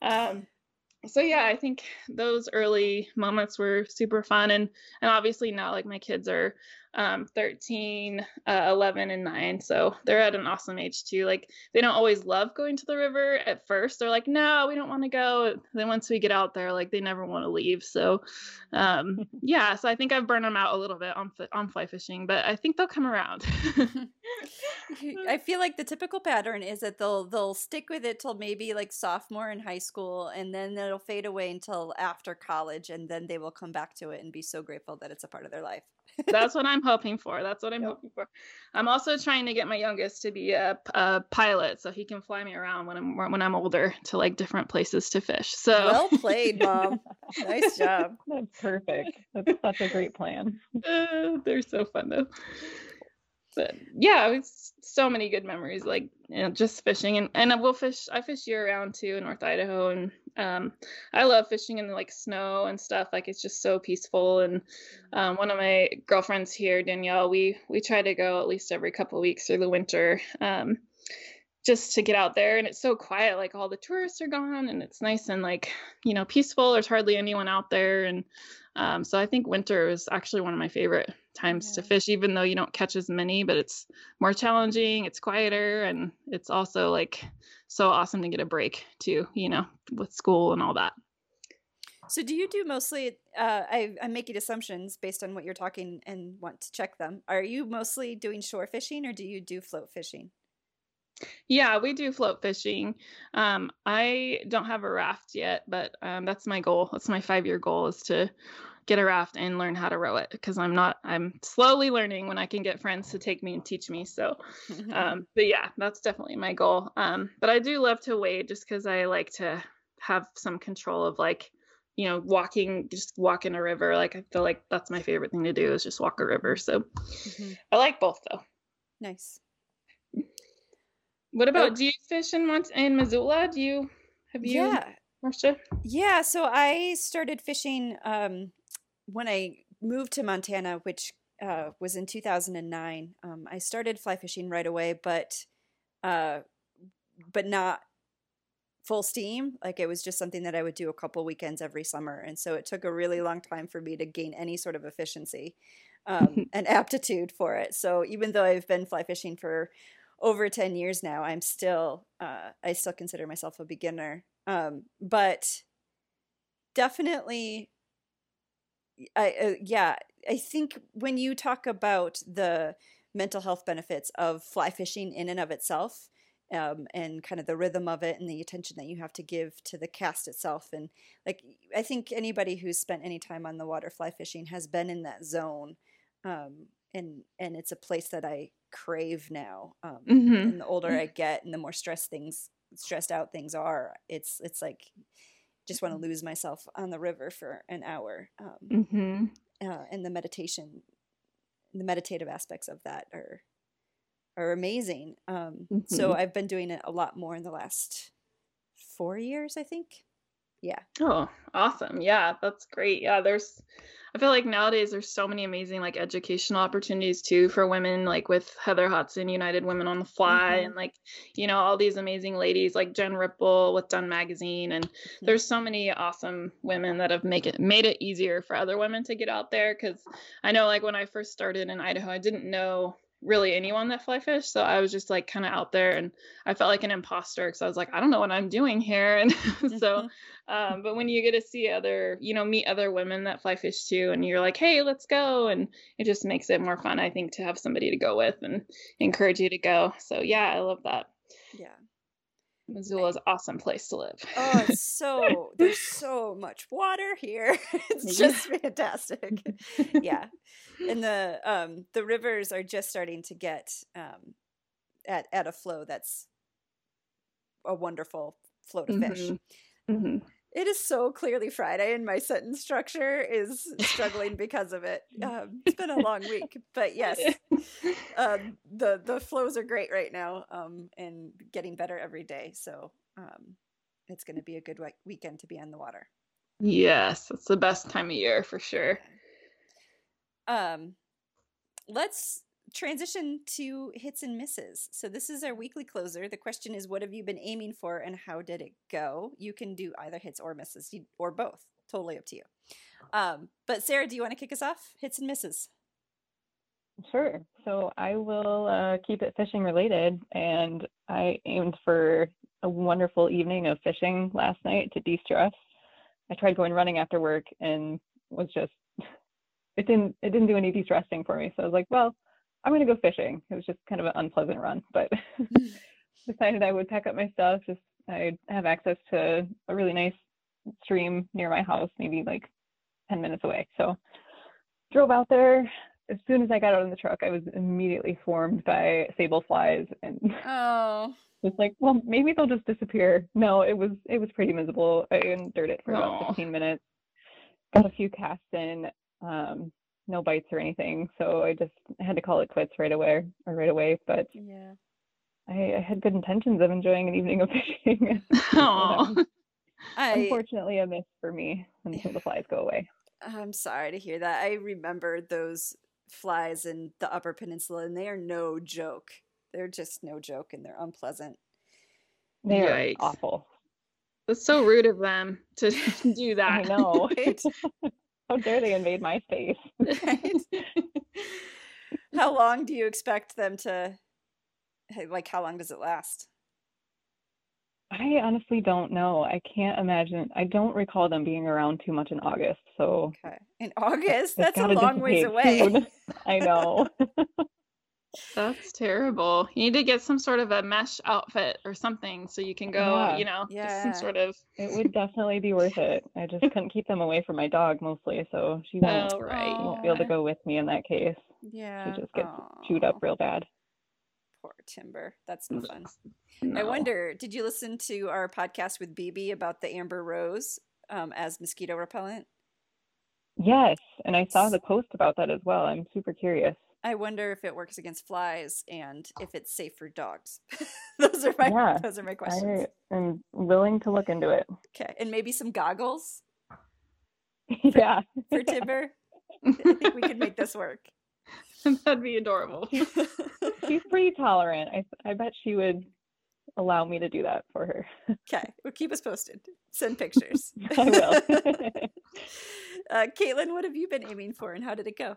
Um, so yeah, I think those early moments were super fun, and and obviously now like my kids are um, 13, uh, 11, and 9. So they're at an awesome age too. Like they don't always love going to the river at first. They're like, no, we don't want to go. Then once we get out there, like they never want to leave. So um, yeah, so I think I've burned them out a little bit on on fly fishing, but I think they'll come around. I feel like the typical pattern is that they'll they'll stick with it till maybe like sophomore in high school, and then it'll fade away until after college, and then they will come back to it and be so grateful that it's a part of their life. That's what I'm hoping for. That's what I'm yep. hoping for. I'm also trying to get my youngest to be a, a, pilot, so he can fly me around when I'm when I'm older to like different places to fish. So well played, mom. nice job. That's perfect. That's such a great plan. Uh, they're so fun though but yeah, it's so many good memories, like you know, just fishing and and I will fish. I fish year round too in North Idaho, and um, I love fishing in the like snow and stuff. Like it's just so peaceful. And um, one of my girlfriends here, Danielle, we we try to go at least every couple weeks through the winter. Um, just to get out there and it's so quiet like all the tourists are gone and it's nice and like you know peaceful there's hardly anyone out there and um, so i think winter is actually one of my favorite times yeah. to fish even though you don't catch as many but it's more challenging it's quieter and it's also like so awesome to get a break too you know with school and all that. So do you do mostly uh, I, i'm making assumptions based on what you're talking and want to check them. Are you mostly doing shore fishing or do you do float fishing yeah, we do float fishing. Um, I don't have a raft yet, but um, that's my goal. That's my five year goal is to get a raft and learn how to row it because I'm not I'm slowly learning when I can get friends to take me and teach me. So um but yeah, that's definitely my goal. Um but I do love to wade just cuz I like to have some control of like you know walking just walking a river like I feel like that's my favorite thing to do is just walk a river. So mm-hmm. I like both though. Nice. What about do you fish in Mont- in Missoula? Do you have you Yeah. Marcia? Yeah, so I started fishing um when I moved to Montana, which uh, was in 2009, um, I started fly fishing right away, but uh, but not full steam. Like it was just something that I would do a couple weekends every summer, and so it took a really long time for me to gain any sort of efficiency um, and aptitude for it. So even though I've been fly fishing for over 10 years now, I'm still uh, I still consider myself a beginner. Um, but definitely I uh, yeah, I think when you talk about the mental health benefits of fly fishing in and of itself, um, and kind of the rhythm of it and the attention that you have to give to the cast itself. And like, I think anybody who's spent any time on the water fly fishing has been in that zone. Um, and, and it's a place that I crave now. Um, Mhm. And the older I get and the more stressed things, stressed out things are, it's, it's like, just want to lose myself on the river for an hour. Um, Mm-hmm. uh, and the meditation, the meditative aspects of that are are amazing. Um, So Mhm. I've been doing it a lot more in the last four years, I think. Yeah, Oh, awesome. Yeah, that's great. Yeah, there's I feel like nowadays there's so many amazing like educational opportunities too for women like with Heather Hodson, United Women on the Fly Mhm. and like, you know, all these amazing ladies like Jen Ripple with Dun Magazine and there's so many awesome women that have make it made it easier for other women to get out there cuz I know like when I first started in Idaho, I didn't know really anyone that fly fish, so I was just like kind of out there and I felt like an imposter cuz I was like I don't know what I'm doing here. And so um, but when you get to see other you know meet other women that fly fish too and you're like hey let's go and it just makes it more fun i think to have somebody to go with and encourage you to go. So yeah i love that. Yeah. Missoula is awesome place to live Oh, it's so there's so much water here. It's just fantastic. yeah, and the um the rivers are just starting to get um at at a flow that's a wonderful flow to fish. Mhm. Mhm. It is so clearly Friday, and my sentence structure is struggling because of it. Um, it's been a long week, but yes, um, the the flows are great right now, um, and getting better every day. So um, it's going to be a good we- weekend to be on the water. yes it's the best time of year for sure Um, let's transition to hits and misses. So this is our weekly closer. The question is, what have you been aiming for, and how did it go? You can do either hits or misses, or both. Totally up to you. Um, but Sarah, do you want to kick us off? Hits and misses. Sure. So I will uh, keep it fishing related, and I aimed for a wonderful evening of fishing last night to de-stress. I tried going running after work and was just it didn't it didn't do any de-stressing for me. So I was like, well, I'm gonna go fishing. It was just kind of an unpleasant run, but decided I would pack up my stuff. Just I'd have access to a really nice stream near my house, maybe like 10 minutes away. So drove out there. As soon as I got out of the truck, I was immediately swarmed by sable flies and Oh, was like, well, maybe they'll just disappear. No, it was it was pretty miserable. I endured it for about 15 minutes. Got a few casts in, um, no bites or anything. So I just had to call it quits right away or right away. But yeah. I, I had good intentions of enjoying an evening of fishing. Aw. I Unfortunately, a miss for me until the flies go away. I'm sorry to hear that. I remember those flies in the Upper Peninsula, and they are no joke. They're just no joke, and they're unpleasant. They Yikes. are awful. That's so rude of them to do that. I know. Right? How dare they invade my space? How long do you expect them to? Like, how long does it last? I honestly don't know. I can't imagine. I don't recall them being around too much in August. So Okay, in August. That's a long ways away. I know. That's terrible. You need to get some sort of a mesh outfit or something so you can go, Yeah. you know, just Yeah. some sort of. it would definitely be worth it. I just couldn't keep them away from my dog mostly, so she won't, Oh, right. she won't be able to go with me in that case. Yeah. She just gets chewed up real bad. Poor Timber. That's no fun. I wonder, did you listen to our podcast with BB about the amber rose um, as mosquito repellent? Yes, and I saw the post about that as well. I'm super curious. I wonder if it works against flies and if it's safe for dogs. those are my Yeah, those are my questions. I am willing to look into it. Okay, and maybe some goggles yeah. for Timber. I think we could make this work. That'd be adorable. She's pretty tolerant. I I bet she would allow me to do that for her. Okay, well, keep us posted. Send pictures. I will. uh, Kaitlin, what have you been aiming for, and how did it go?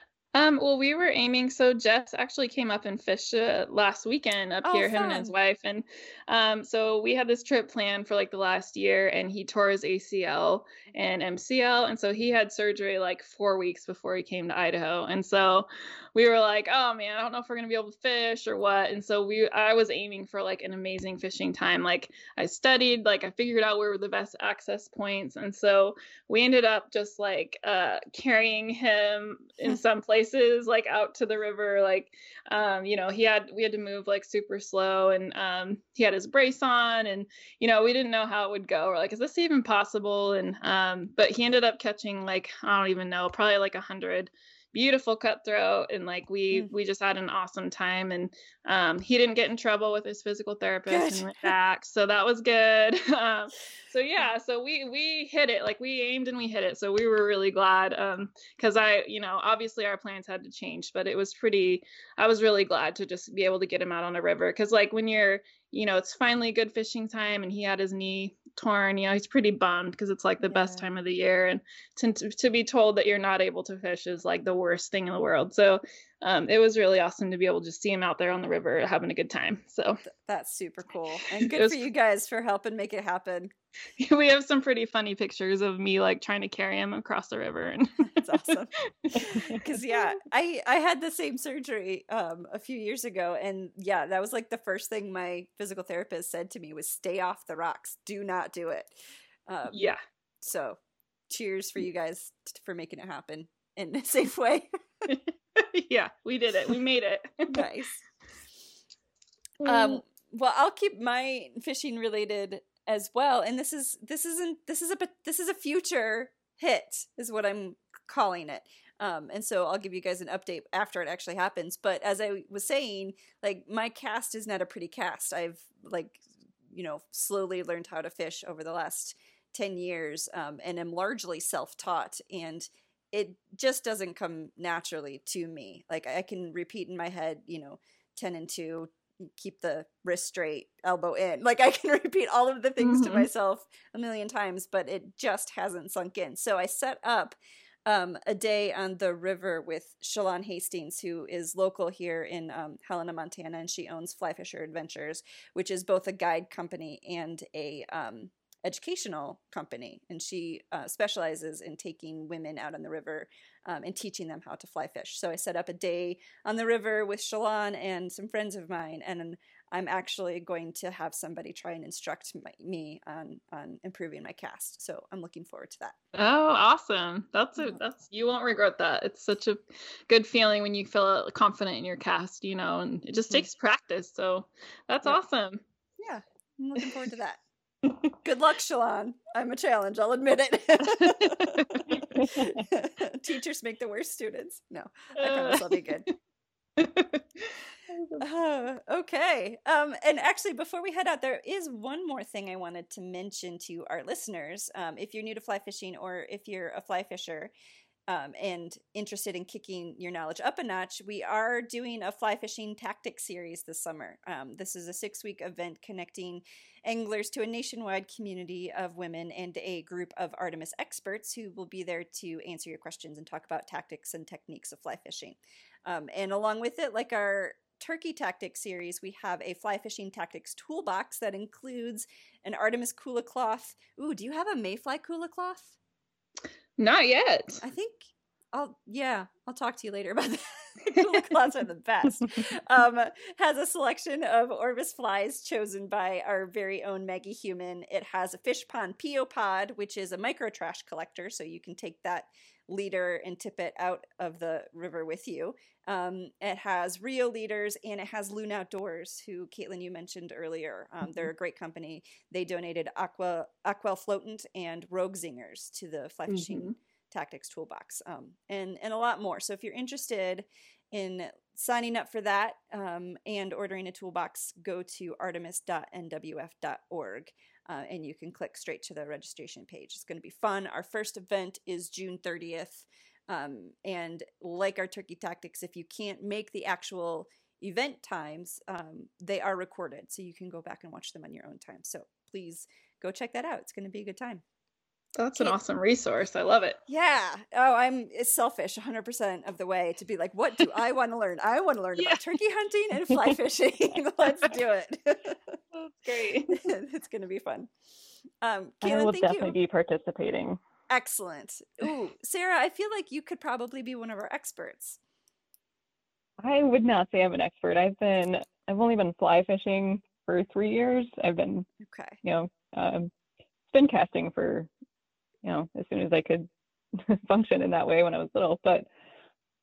Um, well, we were aiming. So Jess actually came up and fished uh, last weekend up Oh, here, him and his wife, and um, so we had this trip planned for like the last year, and he tore his ACL and MCL, and so he had surgery like four weeks before he came to Idaho, and so we were like, oh man, I don't know if we're gonna be able to fish or what, and so we, I was aiming for like an amazing fishing time. Like I studied, like I figured out where were the best access points, and so we ended up just like uh, carrying him in some places like out to the river like um, you know he had we had to move like super slow and um, he had his brace on and you know we didn't know how it would go we're like is this even possible and um, but he ended up catching like i don't even know probably like a hundred beautiful cutthroat and like we Mm. we just had an awesome time and um, he didn't get in trouble with his physical therapist and Good. he went back so that was good. Um, so yeah. so we we hit it like we aimed and we hit it so we were really glad um because i you know obviously our plans had to change but it was pretty i was really glad to just be able to get him out on a river because like when you're you know it's finally good fishing time and he had his knee torn you know he's pretty bummed because it's like the best time of the year and to, to be told that you're not able to fish is like the worst thing in the world so um, it was really awesome to be able to just see him out there on the river having a good time so That's super cool. And good was- for you guys for helping make it happen. we have some pretty funny pictures of me like trying to carry him across the river and That's awesome. Because yeah, I I had the same surgery um a few years ago, and yeah, that was like the first thing my physical therapist said to me was stay off the rocks. Do not do it. Um, yeah So, cheers for you guys t- for making it happen in a safe way. yeah we did it we made it nice. Mm. Um, well, I'll keep my fishing related as well, and this is this isn't this is a this is a future hit is what I'm calling it. Um, and so I'll give you guys an update after it actually happens. But as I was saying, like my cast is not a pretty cast. I've like you know slowly learned how to fish over the last 10 years um, and am largely self-taught and it just doesn't come naturally to me like i can repeat in my head you know 10 and 2 keep the wrist straight elbow in like i can repeat all of the things Mhm. to myself a million times but it just hasn't sunk in so i set up um, a day on the river with Shalon Hastings, who is local here in um, Helena, Montana, and she owns Fly Fisher Adventures, which is both a guide company and a um, educational company. And she uh, specializes in taking women out on the river um, and teaching them how to fly fish. So I set up a day on the river with Shalon and some friends of mine, and I'm actually going to have somebody try and instruct my, me on on improving my cast. So I'm looking forward to that. oh awesome that's a that's you won't regret that it's such a good feeling when you feel confident in your cast you know and it just Mhm. takes practice so that's Yeah. awesome Yeah, I'm looking forward to that. Good luck, Shalon. I'm a challenge. I'll admit it. Teachers make the worst students. No, I promise I'll be good. Uh, okay. Um, and actually, before we head out, there is one more thing I wanted to mention to our listeners. Um, if you're new to fly fishing or if you're a fly fisher um, and interested in kicking your knowledge up a notch, we are doing a fly fishing tactics series this summer. Um, this is a six week event connecting anglers to a nationwide community of women and a group of Artemis experts who will be there to answer your questions and talk about tactics and techniques of fly fishing. Um, and along with it, like our Turkey Tactics series, we have a fly fishing tactics toolbox that includes an Artemis Kula cloth. Ooh, do you have a Mayfly Kula cloth? Not yet I think I'll, yeah, I'll talk to you later about that. Cloths are the best. Um, has a selection of Orvis flies chosen by our very own Maggie Human. It has a Fishpond Piopod, which is a micro trash collector, so you can take that leader and tip it out of the river with you. Um, it has Rio leaders and it has Loon Outdoors, who Kaitlin you mentioned earlier. Um, they're a great company. They donated Aqua Aquel Floatant and Rogue Zingers to the fly fishing Mhm. tactics toolbox, um, and and a lot more. So if you're interested in signing up for that um, and ordering a toolbox, go to artemis.nwf.org. Uh, and you can click straight to the registration page. It's going to be fun. Our first event is June 30th. Um, and like our turkey tactics, if you can't make the actual event times, um, they are recorded. So you can go back and watch them on your own time. So please go check that out. It's going to be a good time. That's an awesome resource. I love it. Yeah. Oh, I'm selfish 100% of the way to be like, what do I want to learn? I want to learn yeah. about turkey hunting and fly fishing. Let's do it. That's great. it's going to be fun. Um, I will definitely you. be participating. Excellent. Ooh, Sarah, I feel like you could probably be one of our experts. I would not say I'm an expert. I've been, I've only been fly fishing for three years. I've been, okay, you know, um, spin casting for you know, as soon as I could function in that way when I was little. But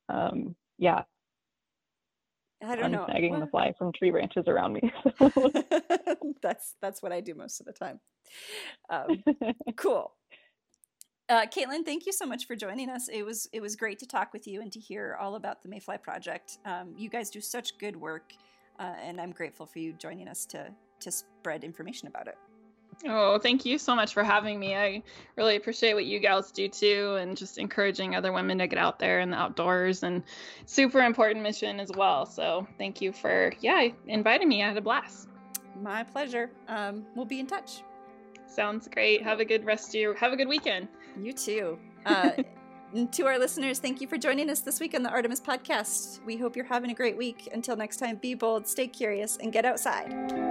um, yeah, I don't know. Snagging what? the fly from tree branches around me. that's that's what I do most of the time. Um, cool. Uh, Kaitlin, thank you so much for joining us. It was it was great to talk with you and to hear all about the Mayfly project. Um, you guys do such good work, uh, and I'm grateful for you joining us to to spread information about it. Oh, thank you so much for having me. I really appreciate what you gals do too, and just encouraging other women to get out there in the outdoors and super important mission as well. So thank you for yeah inviting me. I had a blast. My pleasure. Um, we'll be in touch. Sounds great. Have a good rest of your have a good weekend. You too. Uh, to our listeners, thank you for joining us this week on the Artemis podcast. We hope you're having a great week. Until next time, be bold, stay curious, and get outside.